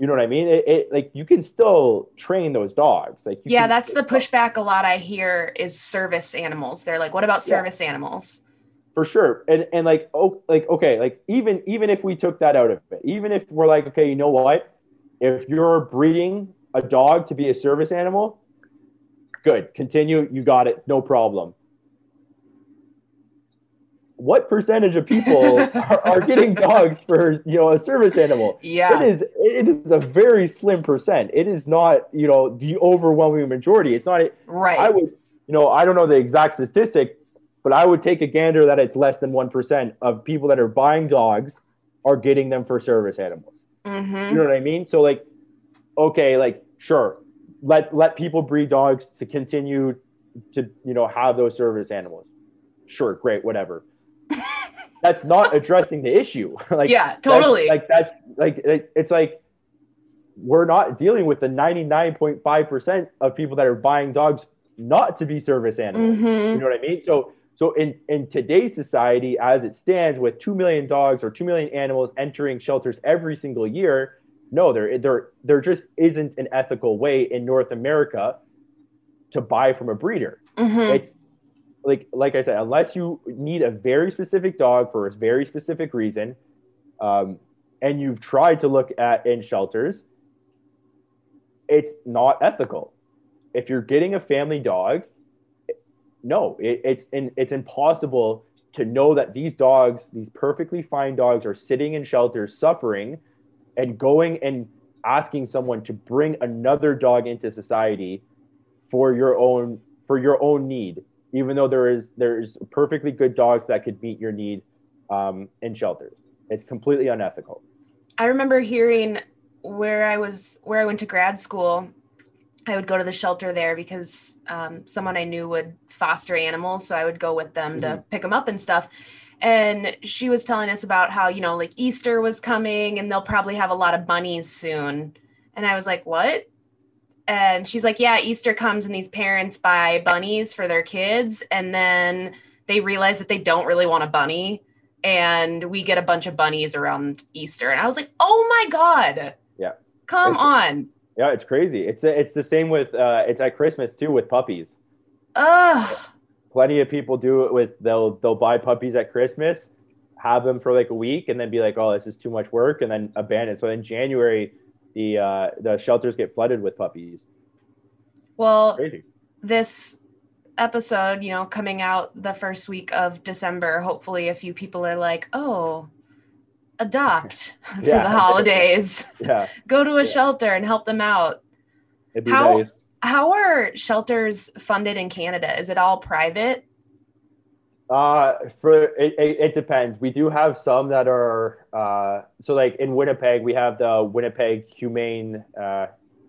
you know what i mean? It, it like you can still train those dogs. Like you Yeah, can- that's the pushback a lot I hear is service animals. They're like, what about Yeah. service animals? for sure. And and like oh like okay like even even if we took that out of it even if we're like okay you know what? If you're breeding a dog to be a service animal good. Continue. You got it. No problem what percentage of people are, are getting dogs for you know a service animal Yeah. it is it is a very slim percent it is not you know the overwhelming majority it's not Right. I would, you know, I don't know the exact statistic, but I would take a gander that it's less than 1% of people that are buying dogs are getting them for service animals. mm-hmm. You know what I mean? So like, okay, like sure, let let people breed dogs to continue to, you know, have those service animals. Sure, great, whatever. That's not addressing the issue. like yeah, that's- totally. like that's like it- it's like we're not dealing with the 99.5% of people that are buying dogs not to be service animals. You Mhm. know what I mean? So so in in today's society as it stands with 2 million dogs or 2 million animals entering shelters every single year, no, there there there just isn't an ethical way in North America to buy from a breeder. Mhm. It's like like I said, unless you need a very specific dog for a very specific reason, um, and you've tried to look at in shelters, it's not ethical. If you're getting a family dog, no, it, it's in, it's impossible to know that these dogs, these perfectly fine dogs, are sitting in shelters suffering, and going and asking someone to bring another dog into society for your own for your own need even though there is there's perfectly good dogs that could meet your need um, in shelters it's completely unethical I remember hearing where I was where I went to grad school. I would go to the shelter there because um, someone I knew would foster animals, so I would go with them to pick them up and stuff. And she was telling us about how you know like Easter was coming and they'll probably have a lot of bunnies soon. And I was like, what? And she's like, yeah, Easter comes and these parents buy bunnies for their kids, and then they realize that they don't really want a bunny and we get a bunch of bunnies around Easter. And I was like, oh my God. Yeah. Come It's- on. yeah it's crazy it's it's the same with uh, it's at christmas too with puppies Ugh. plenty of people do it with they'll they'll buy puppies at christmas have them for like a week and then be like oh this is too much work and then abandon so in january the uh the shelters get flooded with puppies Well, crazy this episode, you know, coming out the first week of December, hopefully a few people are like, oh, adopt for Yeah. the holidays. yeah Go to a Yeah. shelter and help them out. it'd be How- nice How are shelters funded in Canada? Is it all private? Uh, for it, it, it depends. We do have some that are uh, so like in Winnipeg, we have the Winnipeg Humane. Uh,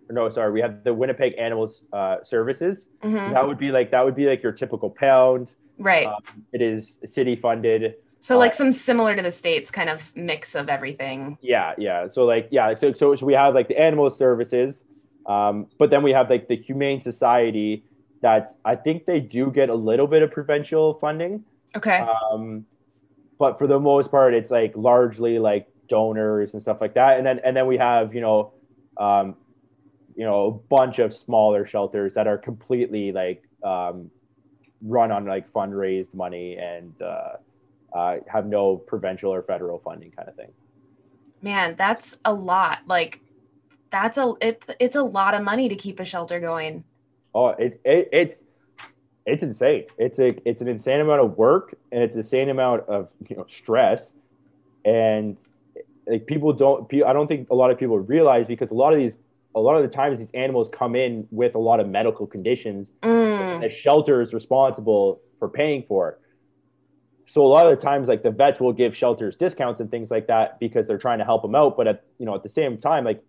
no, sorry, we have the Winnipeg Animals uh, Services. Mhm. That would be like that would be like your typical pound. Right. Um, it is city funded. so, like uh, some similar to the States kind of mix of everything. Yeah, yeah. So like yeah, so so, so we have like the animal services, um, but then we have like the Humane Society. That's I think they do get a little bit of provincial funding. Okay. um, but for the most part it's like largely like donors and stuff like that and then and then we have you know um, you know a bunch of smaller shelters that are completely like um, run on like fundraised money and uh, uh, have no provincial or federal funding kind of thing Man, that's a lot. Like that's a it's it's a lot of money to keep a shelter going. oh it, it it's it's insane. It's a it's an insane amount of work and it's the same amount of you know stress. And like people don't i don't think a lot of people realize because a lot of these a lot of the times these animals come in with a lot of medical conditions Mm, the shelter is responsible for paying for. So a lot of the times like the vets will give shelters discounts and things like that because they're trying to help them out but at you know at the same time like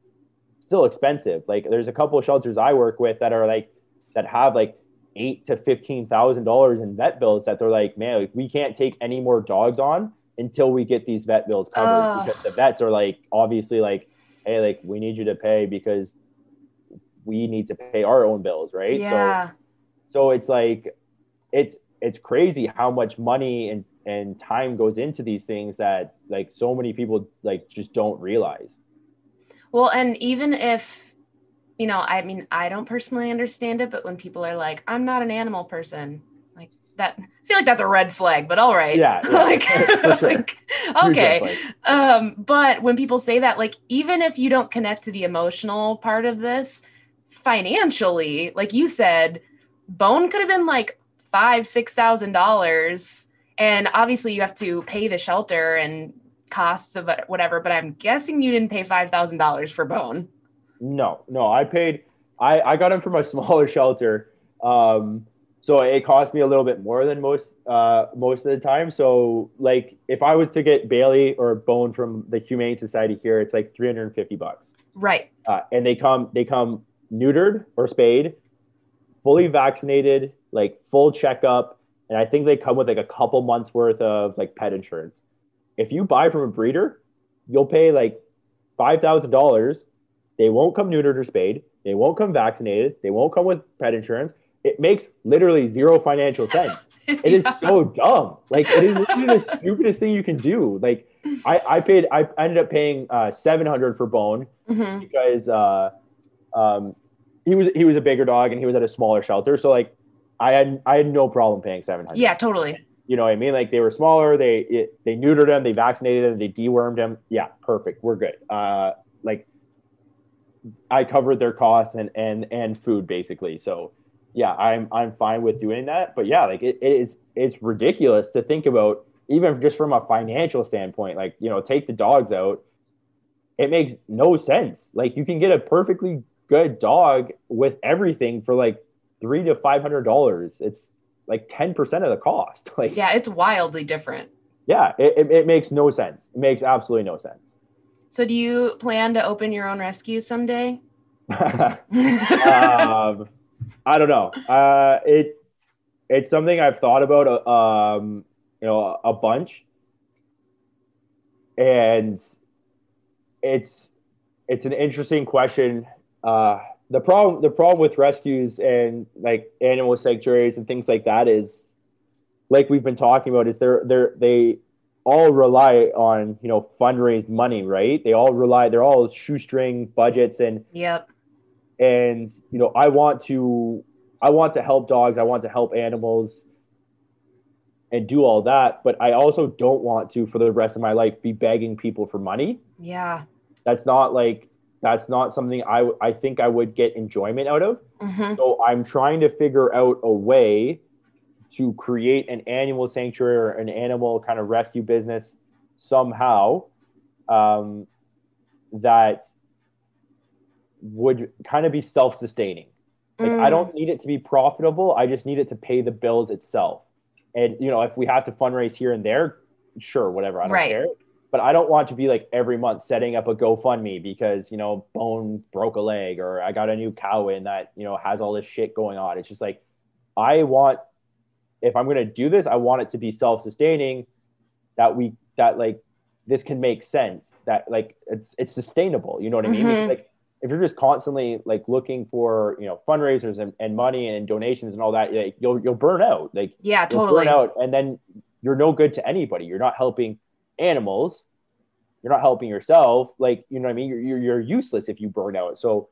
still expensive. Like there's a couple of shelters i work with that are like that have like eight to fifteen thousand dollars in vet bills that they're like man like, we can't take any more dogs on until we get these vet bills covered Ugh. because the vets are like obviously like hey like we need you to pay because we need to pay our own bills right so yeah. so it's like it's it's crazy how much money and and time goes into these things that like so many people like just don't realize Well, and even if, you know, I mean, I don't personally understand it, but when people are like, I'm not an animal person, like that, I feel like that's a red flag, but all right. Yeah, yeah, like, sure. like, okay. Um, but when people say that, like, even if you don't connect to the emotional part of this financially, like you said, bone could have been like five, six thousand dollars. And obviously you have to pay the shelter and costs of whatever, but I'm guessing you didn't pay five thousand dollars for bone. No no i paid i i got him from a smaller shelter um so it cost me a little bit more than most uh most of the time so like if i was to get bailey or bone from the humane society here it's like 350 bucks Right. uh, and they come they come neutered or spayed, fully vaccinated, like full checkup, and I think they come with like a couple months worth of like pet insurance. If you buy from a breeder, you'll pay like five thousand dollars. They won't come neutered or spayed. They won't come vaccinated. They won't come with pet insurance. It makes literally zero financial sense. It is so dumb. Like it is the stupidest thing you can do. Like I, I paid I ended up paying uh, seven hundred for Bone Mhm. because uh, um, he was he was a bigger dog and he was at a smaller shelter. So like I had I had no problem paying seven hundred. Yeah, totally. You know what I mean? Like they were smaller. They it, they neutered him. They vaccinated him. They dewormed him. Yeah, perfect. We're good. Uh, like I covered their costs and and and food basically. So yeah, I'm I'm fine with doing that. But yeah, like it, it is it's ridiculous to think about even just from a financial standpoint. Like you know, take the dogs out. It makes no sense. Like you can get a perfectly good dog with everything for like three to five hundred dollars. It's like ten percent of the cost. Like Yeah, it's wildly different. yeah, it, it, it makes no sense. It makes absolutely no sense. So, do you plan to open your own rescue someday? um, I don't know. Uh, it it's something I've thought about, uh, um, you know, a bunch, and it's it's an interesting question. Uh, the problem the problem with rescues and like animal sanctuaries and things like that is, like we've been talking about, is they're they're they all rely on you know fundraised money, right? They all rely. They're all shoestring budgets and yep. and you know i want to i want to help dogs i want to help animals and do all that but i also don't want to for the rest of my life be begging people for money Yeah. that's not like that's not something i i think i would get enjoyment out of hmm so i'm trying to figure out a way to create an animal sanctuary or an animal kind of rescue business somehow um, that would kind of be self-sustaining. Like Mm. i don't need it to be profitable. I just need it to pay the bills itself. And you know if we have to fundraise here and there sure whatever i don't Right. care. But i don't want to be like every month setting up a gofundme because you know bone broke a leg or i got a new cow in that you know has all this shit going on. It's just like i want if i'm going to do this i want it to be self-sustaining that we that like this can make sense that like it's it's sustainable you know what i mean? Mhm. It's like if you're just constantly like looking for you know fundraisers and, and money and donations and all that like, you'll you'll burn out like Yeah, totally. burn out and then you're no good to anybody. You're not helping animals. You're not helping yourself like you know what i mean? You're, you're, you're useless if you burn out. So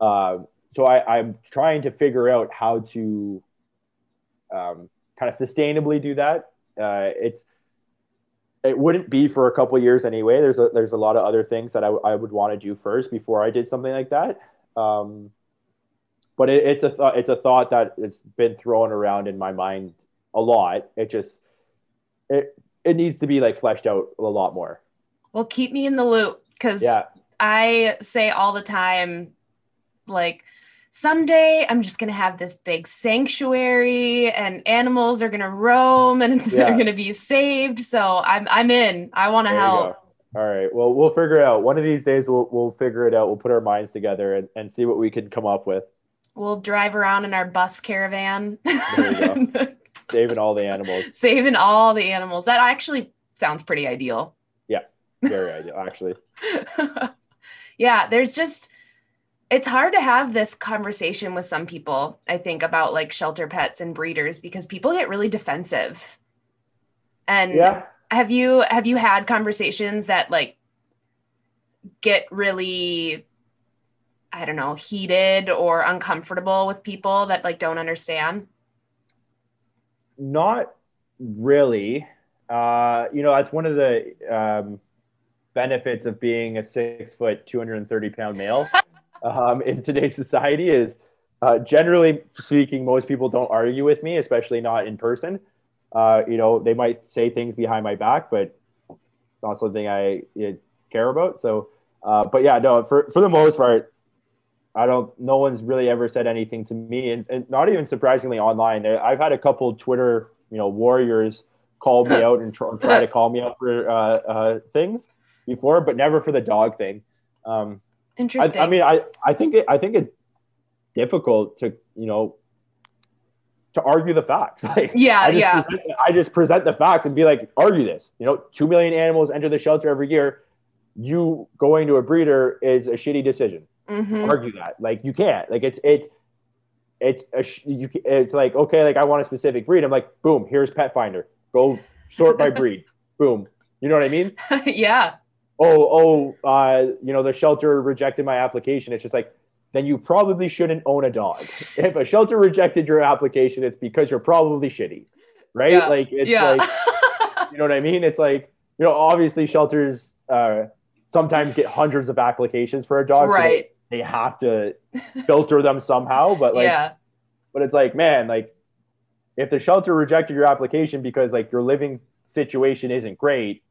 uh, so I, i'm trying to figure out how to um, kind of sustainably do that. Uh, it's it wouldn't be for a couple years anyway. There's a there's a lot of other things that i, I would want to do first before i did something like that. Um, but it, it's a th- it's a thought that it's been thrown around in my mind a lot. It just it it needs to be like fleshed out a lot more. Well, keep me in the loop because yeah. I say all the time, like, someday I'm just going to have this big sanctuary and animals are going to roam and they're going to be saved. So I'm, I'm in. I want to help. All right. Well, we'll figure it out. One of these days, we'll we'll figure it out. We'll put our minds together and, and see what we can come up with, We'll drive around in our bus caravan, saving all the animals. saving all the animals. That actually sounds pretty ideal. Yeah. Very ideal, actually. yeah, there's just it's hard to have this conversation with some people, I think, about like shelter pets and breeders because people get really defensive. And Yeah. have you have you had conversations that like get really I don't know, heated or uncomfortable with people that like don't understand? Not really. Uh, you know, that's one of the um, benefits of being a six foot, 230 pound male um, in today's society is uh, generally speaking, most people don't argue with me, especially not in person. Uh, you know, they might say things behind my back, but it's not something I uh, care about. So, uh, but yeah, no, for, for the most part, I don't, no one's really ever said anything to me and, and not even surprisingly online. I've had a couple Twitter, you know, warriors call me out and try, try to call me out for uh, uh, things before, but never for the dog thing. Um, Interesting. I mean, I, I think it, I think it's difficult to you know to argue the facts. Like, Yeah, I just yeah. Present, I just present the facts and be like, argue this. You know, two million animals enter the shelter every year. You going to a breeder is a shitty decision. Mhm. Argue that. Like you can't. Like it's it's it's a, you, it's like okay, like I want a specific breed. I'm like, boom, here's Pet Finder. Go sort by breed. boom. You know what I mean? yeah. Oh, oh, uh, you know, the shelter rejected my application. It's just like, then you probably shouldn't own a dog. if a shelter rejected your application, it's because you're probably shitty, right? Yeah. Like it's Yeah. like, you know what I mean? It's like, you know, obviously shelters uh, sometimes get hundreds of applications for a dog, so they- right. they have to filter them somehow. But like, yeah. but it's like, man, like if the shelter rejected your application because like your living situation isn't great,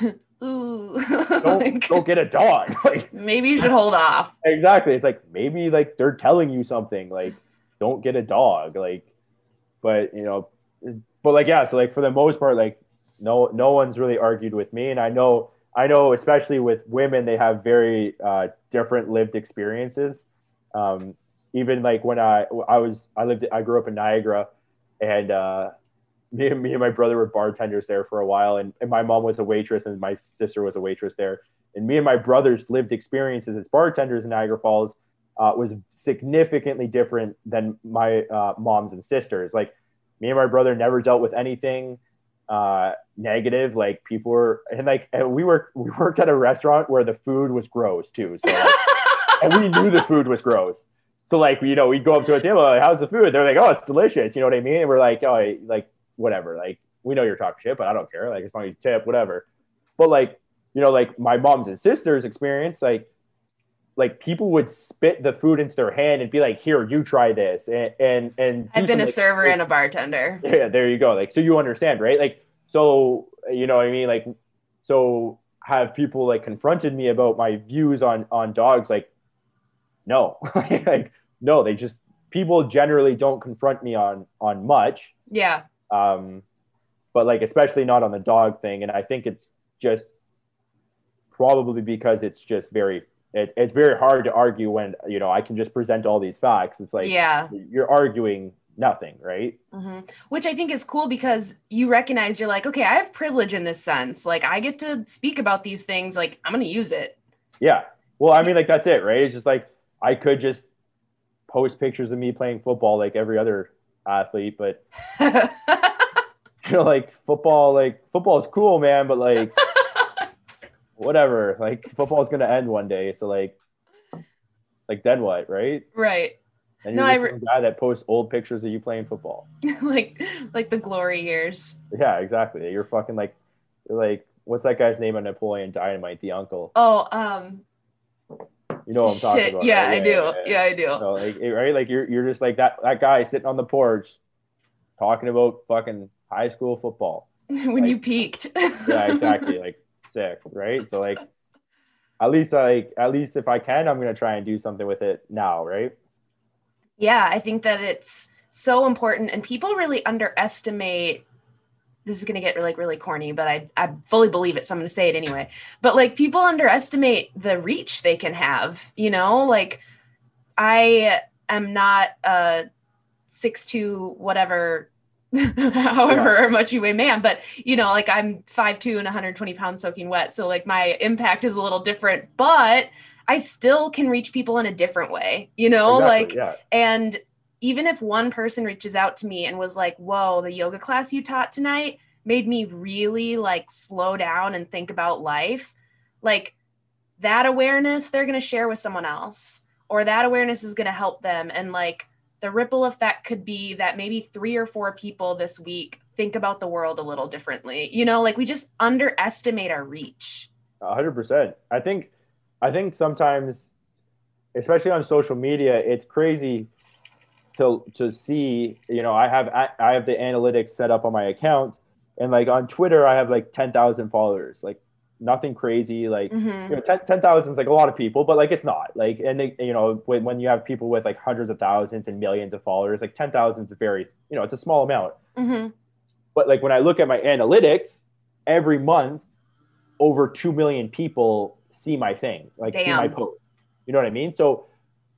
Ooh. don't Like, don't get a dog. Like maybe you should hold off. exactly. It's like maybe like they're telling you something. Like don't get a dog. Like, but you know, but like yeah. So like for the most part, like no no one's really argued with me, and I know I know especially with women, they have very uh, different lived experiences. Um, even like when I I was I lived I grew up in Niagara, and uh, me and me and my brother were bartenders there for a while, and, and my mom was a waitress, and my sister was a waitress there. And me and my brother's lived experiences as bartenders in Niagara Falls uh, was significantly different than my uh, mom's and sisters. Like me and my brother never dealt with anything uh, negative. Like people were, and like and we were we worked at a restaurant where the food was gross too. So like, and we knew the food was gross. So like you know we'd go up to a table like how's the food? They're like oh it's delicious. You know what I mean? And we're like oh like whatever. Like we know you're talking shit, but I don't care. Like as long as you tip, whatever. But like you know like my mom's and sisters experience like like people would spit the food into their hand and be like here you try this and and and I've been a like, server and a bartender. yeah there you go like so you understand right like so you know what i mean like so have people like confronted me about my views on on dogs like no like no they just people generally don't confront me on on much Yeah. Um but like especially not on the dog thing and i think it's just probably because it's just very it, it's very hard to argue when you know i can just present all these facts it's like yeah. you're arguing nothing right hmm Which I think is cool because you recognize you're like, okay, I have privilege in this sense. Like I get to speak about these things. Like I'm going to use it. yeah well i mean like that's it right it's just like i could just post pictures of me playing football like every other athlete but you know like football like football is cool man but like whatever like football is gonna end one day so like like then what right right. and you're just re- some guy that posts old pictures of you playing football like like the glory years. yeah exactly you're fucking like you're like what's that guy's name on napoleon dynamite the uncle Oh, um you know what i'm talking shit. about Yeah, right? I do. Yeah, I do. So, like, right like you're, you're just like that that guy sitting on the porch talking about fucking high school football when like- you peaked. yeah exactly like sick right so like at least like at least if i can i'm gonna try and do something with it now right yeah, I think that it's so important and people really underestimate this is going to get like really corny, but I I fully believe it, so I'm going to say it anyway. But like people underestimate the reach they can have, you know? Like I am not a six two whatever however much you weigh man but you know like i'm five, two and 120 pounds soaking wet so like my impact is a little different but i still can reach people in a different way you know Exactly, like yeah and even if one person reaches out to me and was like, whoa, the yoga class you taught tonight made me really like slow down and think about life, like that awareness they're going to share with someone else, or that awareness is going to help them. And like the ripple effect could be that maybe three or four people this week think about the world a little differently. You know, like we just underestimate our reach. A hundred percent. I think, I think sometimes, especially on social media, it's crazy to to see. You know, I have I have the analytics set up on my account, and like on Twitter, I have like ten thousand followers. Like nothing crazy. Like Mhm. you know, 10 10,000 is like a lot of people, but like it's not. Like, and they, you know, when when you have people with like hundreds of thousands and millions of followers, like ten thousand is very, you know, it's a small amount. Mhm. But like when I look at my analytics, every month, over two million people see my thing, like see my post. You know what I mean? So,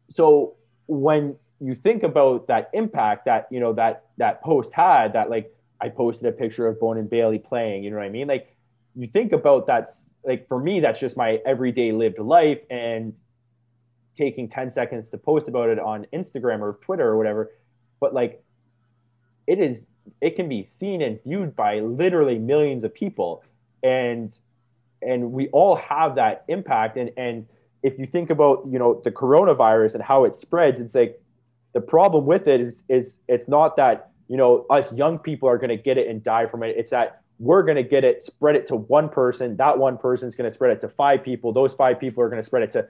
so when you think about that impact that you know that that post had, that like I posted a picture of Bone and Bailey playing. You know what I mean? Like you think about that's like for me, that's just my everyday lived life, and taking 10 seconds to post about it on Instagram or Twitter or whatever. But like it is it can be seen and viewed by literally millions of people. And and we all have that impact. And and if you think about, you know, the coronavirus and how it spreads, it's like the problem with it is is it's not that, you know, us young people are gonna get it and die from it. It's that we're going to get it, spread it to one person. That one person is going to spread it to five people. Those five people are going to spread it to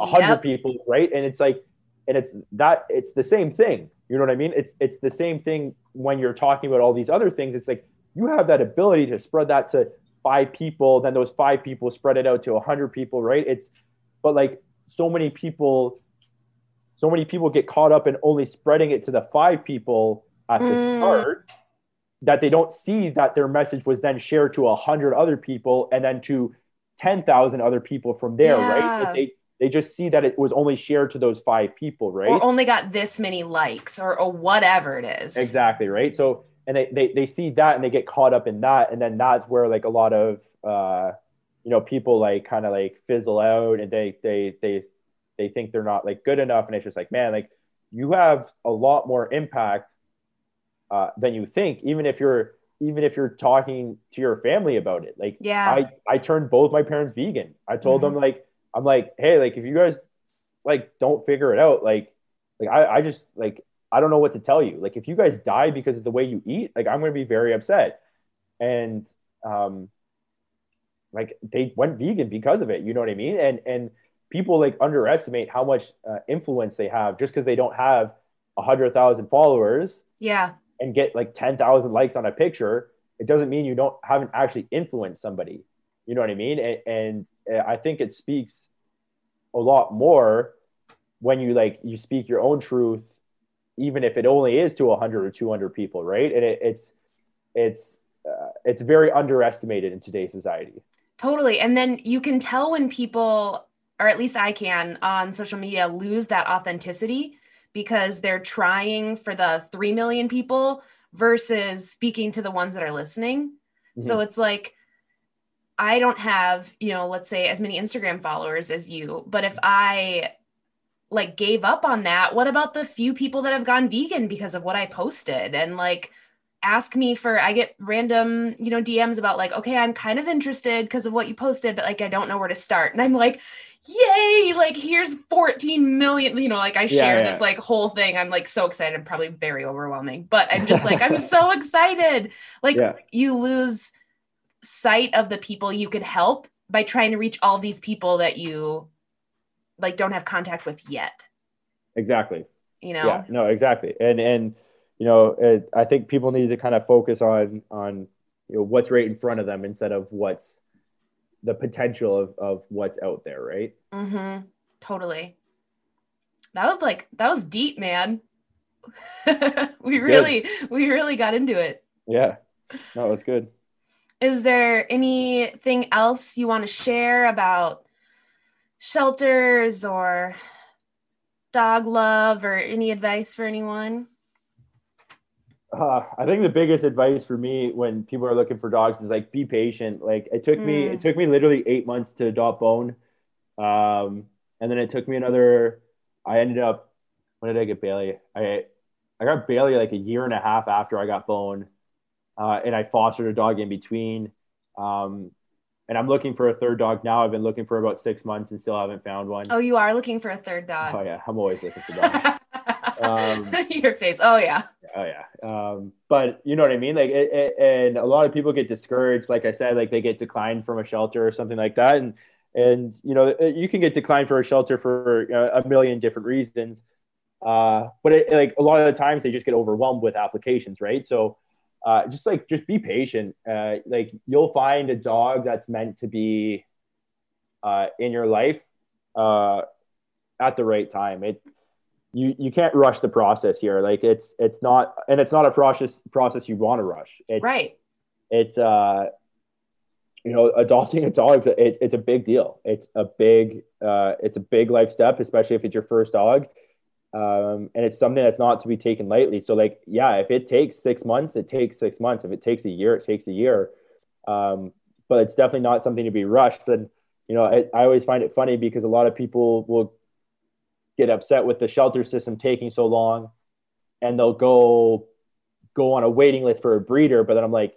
a hundred yep. people, right? And it's like, and it's that it's the same thing. You know what I mean? It's it's the same thing when you're talking about all these other things. It's like you have that ability to spread that to five people, then those five people spread it out to a hundred people, right? It's but like so many people, so many people get caught up in only spreading it to the five people at the mm. start that they don't see that their message was then shared to a hundred other people and then to 10,000 other people from there, yeah. right? they, they just see that it was only shared to those five people, right? Or only got this many likes or, or whatever it is. Exactly, right? So, and they, they, they see that and they get caught up in that. And then that's where like a lot of, uh, you know, people like kind of like fizzle out and they, they, they, they think they're not like good enough. And it's just like, man, like you have a lot more impact uh, than you think, even if you're even if you're talking to your family about it. Like, yeah, I I turned both my parents vegan. I told mm-hmm. them like I'm like, hey, like if you guys like don't figure it out, like like I I just like I don't know what to tell you. Like if you guys die because of the way you eat, like I'm going to be very upset. And um like they went vegan because of it, you know what I mean? And and people like underestimate how much uh, influence they have just because they don't have a hundred thousand followers. Yeah and get like 10,000 likes on a picture, it doesn't mean you don't haven't actually influenced somebody. You know what I mean? And, and uh, I think it speaks a lot more when you like you speak your own truth, even if it only is to 100 or 200 people, right? And it, it's it's uh, it's very underestimated in today's society. Totally. And then you can tell when people, or at least I can on social media, lose that authenticity because they're trying for the 3 million people versus speaking to the ones that are listening. Mm-hmm. So it's like, I don't have, you know, let's say as many Instagram followers as you, but if I like gave up on that, what about the few people that have gone vegan because of what I posted? And like, ask me for i get random you know dms about like okay i'm kind of interested because of what you posted but like i don't know where to start and i'm like yay like here's 14 million you know like i share yeah, yeah. this like whole thing. I'm like so excited I'm probably very overwhelming but i'm just like i'm so excited. Like yeah. you lose sight of the people you could help by trying to reach all these people that you like don't have contact with yet. Exactly. You know? Yeah no exactly. And and you know it, i think people need to kind of focus on on you know what's right in front of them instead of what's the potential of, of what's out there, right? Mm-hmm. Totally. That was like that was deep, man. we really we really got into it. Yeah. No, it's good. Is there anything else you want to share about shelters or dog love or any advice for anyone? Uh, I think the biggest advice for me when people are looking for dogs is like be patient. Like it took mm. me it took me literally eight months to adopt Bone, um, and then it took me another. I ended up when did I get Bailey? I I got Bailey like a year and a half after I got Bone, uh, and I fostered a dog in between. Um, and I'm looking for a third dog now. I've been looking for about six months and still haven't found one. Oh, you are looking for a third dog. Oh yeah, I'm always looking for dogs. um, Your face. Oh yeah. Oh yeah. Um, but you know what I mean? Like, it, it, and a lot of people get discouraged. Like I said, like they get declined from a shelter or something like that. And, and, you know, you can get declined for a shelter for a million different reasons. Uh, but it, like a lot of the times they just get overwhelmed with applications. Right. So, uh, just like, just be patient. Uh, like you'll find a dog that's meant to be, uh, in your life, uh, at the right time. It, you you can't rush the process here. Like it's it's not and it's not a process process you want to rush. It's, right. It's uh you know adopting a dog it's it's a big deal. It's a big uh it's a big life step, especially if it's your first dog. Um, and it's something that's not to be taken lightly. So like, yeah, if it takes six months, it takes six months. If it takes a year, it takes a year. Um, but it's definitely not something to be rushed. And you know, I, I always find it funny because a lot of people will get upset with the shelter system taking so long and they'll go go on a waiting list for a breeder but then i'm like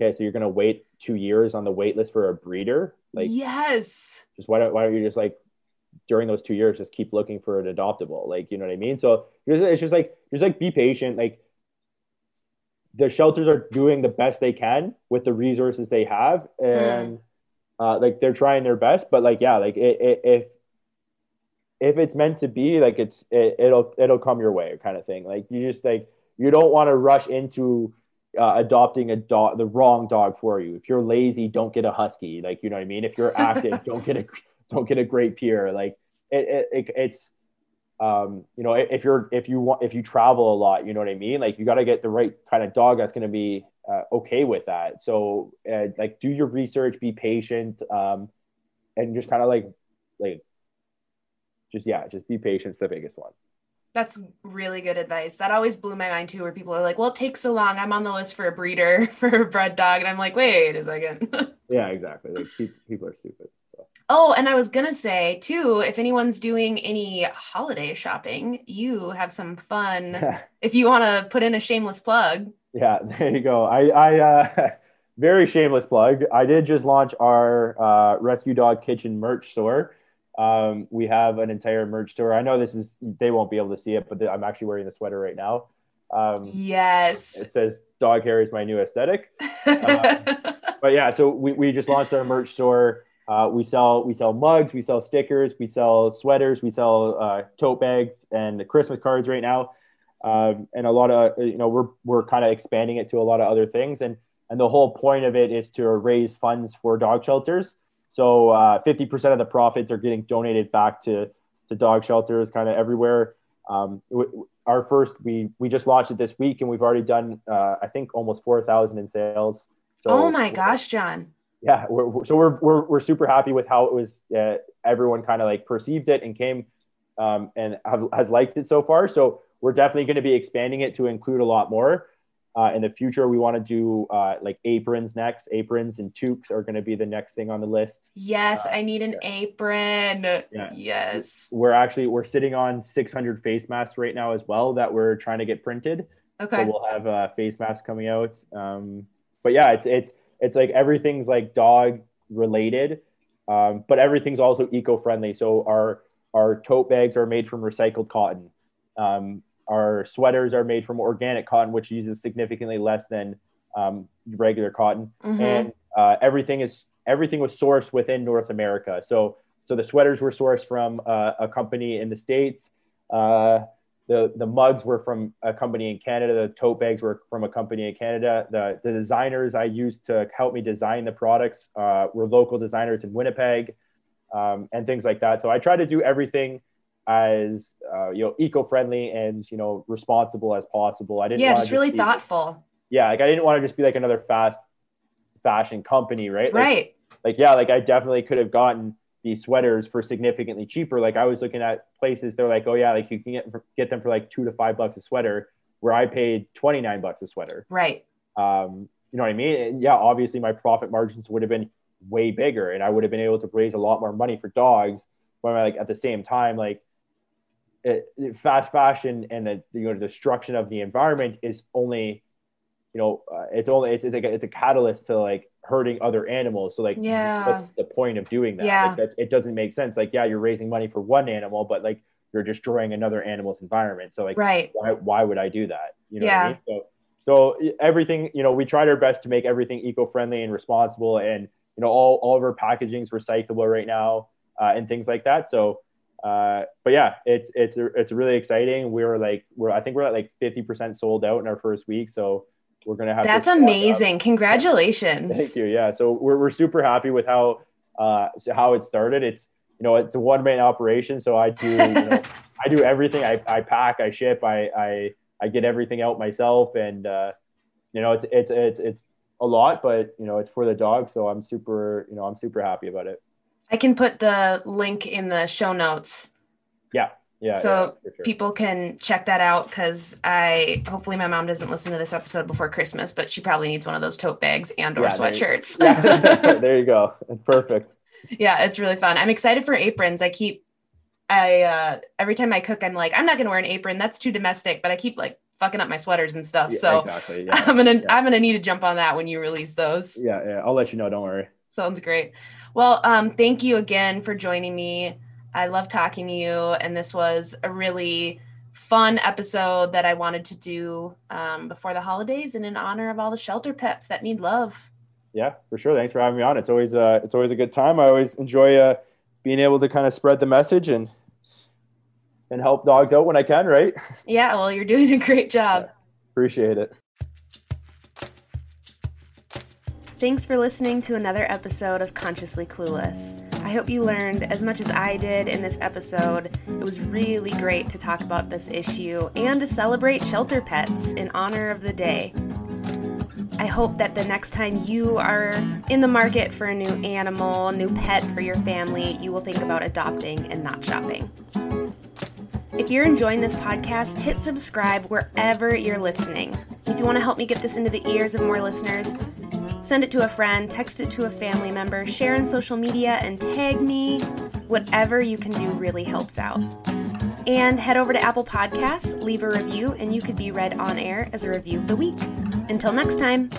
okay so you're going to wait two years on the wait list for a breeder? Like yes. just why don't, why don't you just like during those two years just keep looking for an adoptable? Like you know what i mean? So it's just like just like be patient. Like the shelters are doing the best they can with the resources they have and mm. uh, like they're trying their best but like yeah like it, it, if if it's meant to be like it's it, it'll it'll come your way kind of thing. Like you just like you don't want to rush into uh, adopting a dog the wrong dog for you. If you're lazy don't get a husky. Like you know what i mean? If you're active don't get a don't get a great pyr like it, it, it it's um, you know, if you're if you want if you travel a lot, you know what I mean. Like you got to get the right kind of dog that's going to be uh, okay with that. So uh, like do your research, be patient, um, and just kind of like like just yeah, just be patient. It's the biggest one. That's really good advice. That always blew my mind too, where people are like, "Well, it takes so long. I'm on the list for a breeder for a bred dog," and I'm like, "Wait a second. yeah, exactly. Like people are stupid. Oh, and I was gonna say too, if anyone's doing any holiday shopping, you have some fun. if you want to put in a shameless plug. Yeah, there you go. I, I, uh, very shameless plug. I did just launch our uh, Rescue Dog Kitchen merch store. Um, we have an entire merch store. I know this is they won't be able to see it, but I'm actually wearing the sweater right now. Um, yes. It says "Dog hair is my new aesthetic." um, but yeah, so we, we just launched our merch store. Uh, we sell we sell mugs, we sell stickers, we sell sweaters, we sell uh, tote bags and the Christmas cards right now, um, and a lot of you know we're we're kind of expanding it to a lot of other things, and and the whole point of it is to raise funds for dog shelters. So uh, fifty percent of the profits are getting donated back to to dog shelters, kind of everywhere. Um, our first we we just launched it this week, and we've already done uh, I think almost four thousand in sales. So, oh my gosh, John! yeah, we're, so we're, we're, we're super happy with how it was. Uh, everyone kind of like perceived it and came um, and have, has liked it so far. So we're definitely going to be expanding it to include a lot more. Uh, in the future, we want to do uh, like aprons next. Aprons and toques are going to be the next thing on the list. Yes, uh, I need an yeah. apron. Yeah. Yes. We're actually we're sitting on 600 face masks right now as well that we're trying to get printed. Okay. So we'll have uh, face mask coming out. Um, but yeah, it's it's it's like everything's like dog related, um, but everything's also eco-friendly. So our our tote bags are made from recycled cotton. Um, our sweaters are made from organic cotton, which uses significantly less than um, regular cotton. Mm-hmm. And uh, everything is everything was sourced within North America. So so the sweaters were sourced from uh, a company in the states. Uh, the the mugs were from a company in Canada. The tote bags were from a company in Canada. The the designers I used to help me design the products uh, were local designers in Winnipeg, um, and things like that. So I try to do everything as uh, you know eco-friendly and you know responsible as possible. I didn't. Yeah, just really be, thoughtful. Yeah, like I didn't want to just be like another fast fashion company, right? Like, right. Like yeah, like I definitely could have gotten these sweaters for significantly cheaper. Like I was looking at places, they're like, oh yeah, like you can get get them for like two to five bucks a sweater, where I paid twenty nine bucks a sweater. Right. Um, you know what I mean? And yeah, obviously my profit margins would have been way bigger, and I would have been able to raise a lot more money for dogs. But like at the same time, like fast fashion and the you know destruction of the environment is only you know, uh, it's only it's, it's like a, it's a catalyst to like hurting other animals. So like, yeah, what's the point of doing that? Yeah, like, that, it doesn't make sense. Like, yeah, you're raising money for one animal, but like you're destroying another animal's environment. So like, right? Why why would I do that? You know yeah. I mean? So so everything, you know, we tried our best to make everything eco-friendly and responsible, and you know, all all of our packaging is recyclable right now uh, and things like that. So. Uh, but yeah, it's it's it's really exciting. We were like we're I think we're at like fifty percent sold out in our first week. So we're gonna have. That's amazing! Congratulations. Thank you. Yeah, so we're we're super happy with how uh how it started. It's you know it's a one man operation, so I do you know, I do everything. I, I pack, I ship, I I I get everything out myself, and uh, you know it's it's it's it's a lot, but you know it's for the dog, so I'm super you know I'm super happy about it. I can put the link in the show notes. Yeah, yeah. So yeah, sure. people can check that out because I hopefully my mom doesn't listen to this episode before Christmas, but she probably needs one of those tote bags and or yeah, sweatshirts. There you, yeah, there you go. Perfect. Yeah, it's really fun. I'm excited for aprons. I keep I uh, every time I cook, I'm like, I'm not gonna wear an apron. That's too domestic. But I keep like fucking up my sweaters and stuff. Yeah, so exactly. Yeah. I'm gonna. I'm gonna need to jump on that when you release those. yeah, yeah. I'll let you know. Don't worry. Sounds great. Well, um, thank you again for joining me. I love talking to you, and this was a really fun episode that I wanted to do um, before the holidays and in honor of all the shelter pets that need love. Yeah, for sure. Thanks for having me on. It's always uh, it's always a good time. I always enjoy uh, being able to kind of spread the message and and help dogs out when I can. Right. Yeah, well, you're doing a great job. Appreciate it. Thanks for listening to another episode of Consciously Clueless. I hope you learned as much as I did in this episode. It was really great to talk about this issue and to celebrate shelter pets in honor of the day. I hope that the next time you are in the market for a new animal, a new pet for your family, you will think about adopting and not shopping. If you're enjoying this podcast, hit subscribe wherever you're listening. If you want to help me get this into the ears of more listeners, send it to a friend, text it to a family member, share on social media, and tag me. Whatever you can do really helps out. And head over to Apple Podcasts, leave a review, and you could be read on air as a review of the week. Until next time.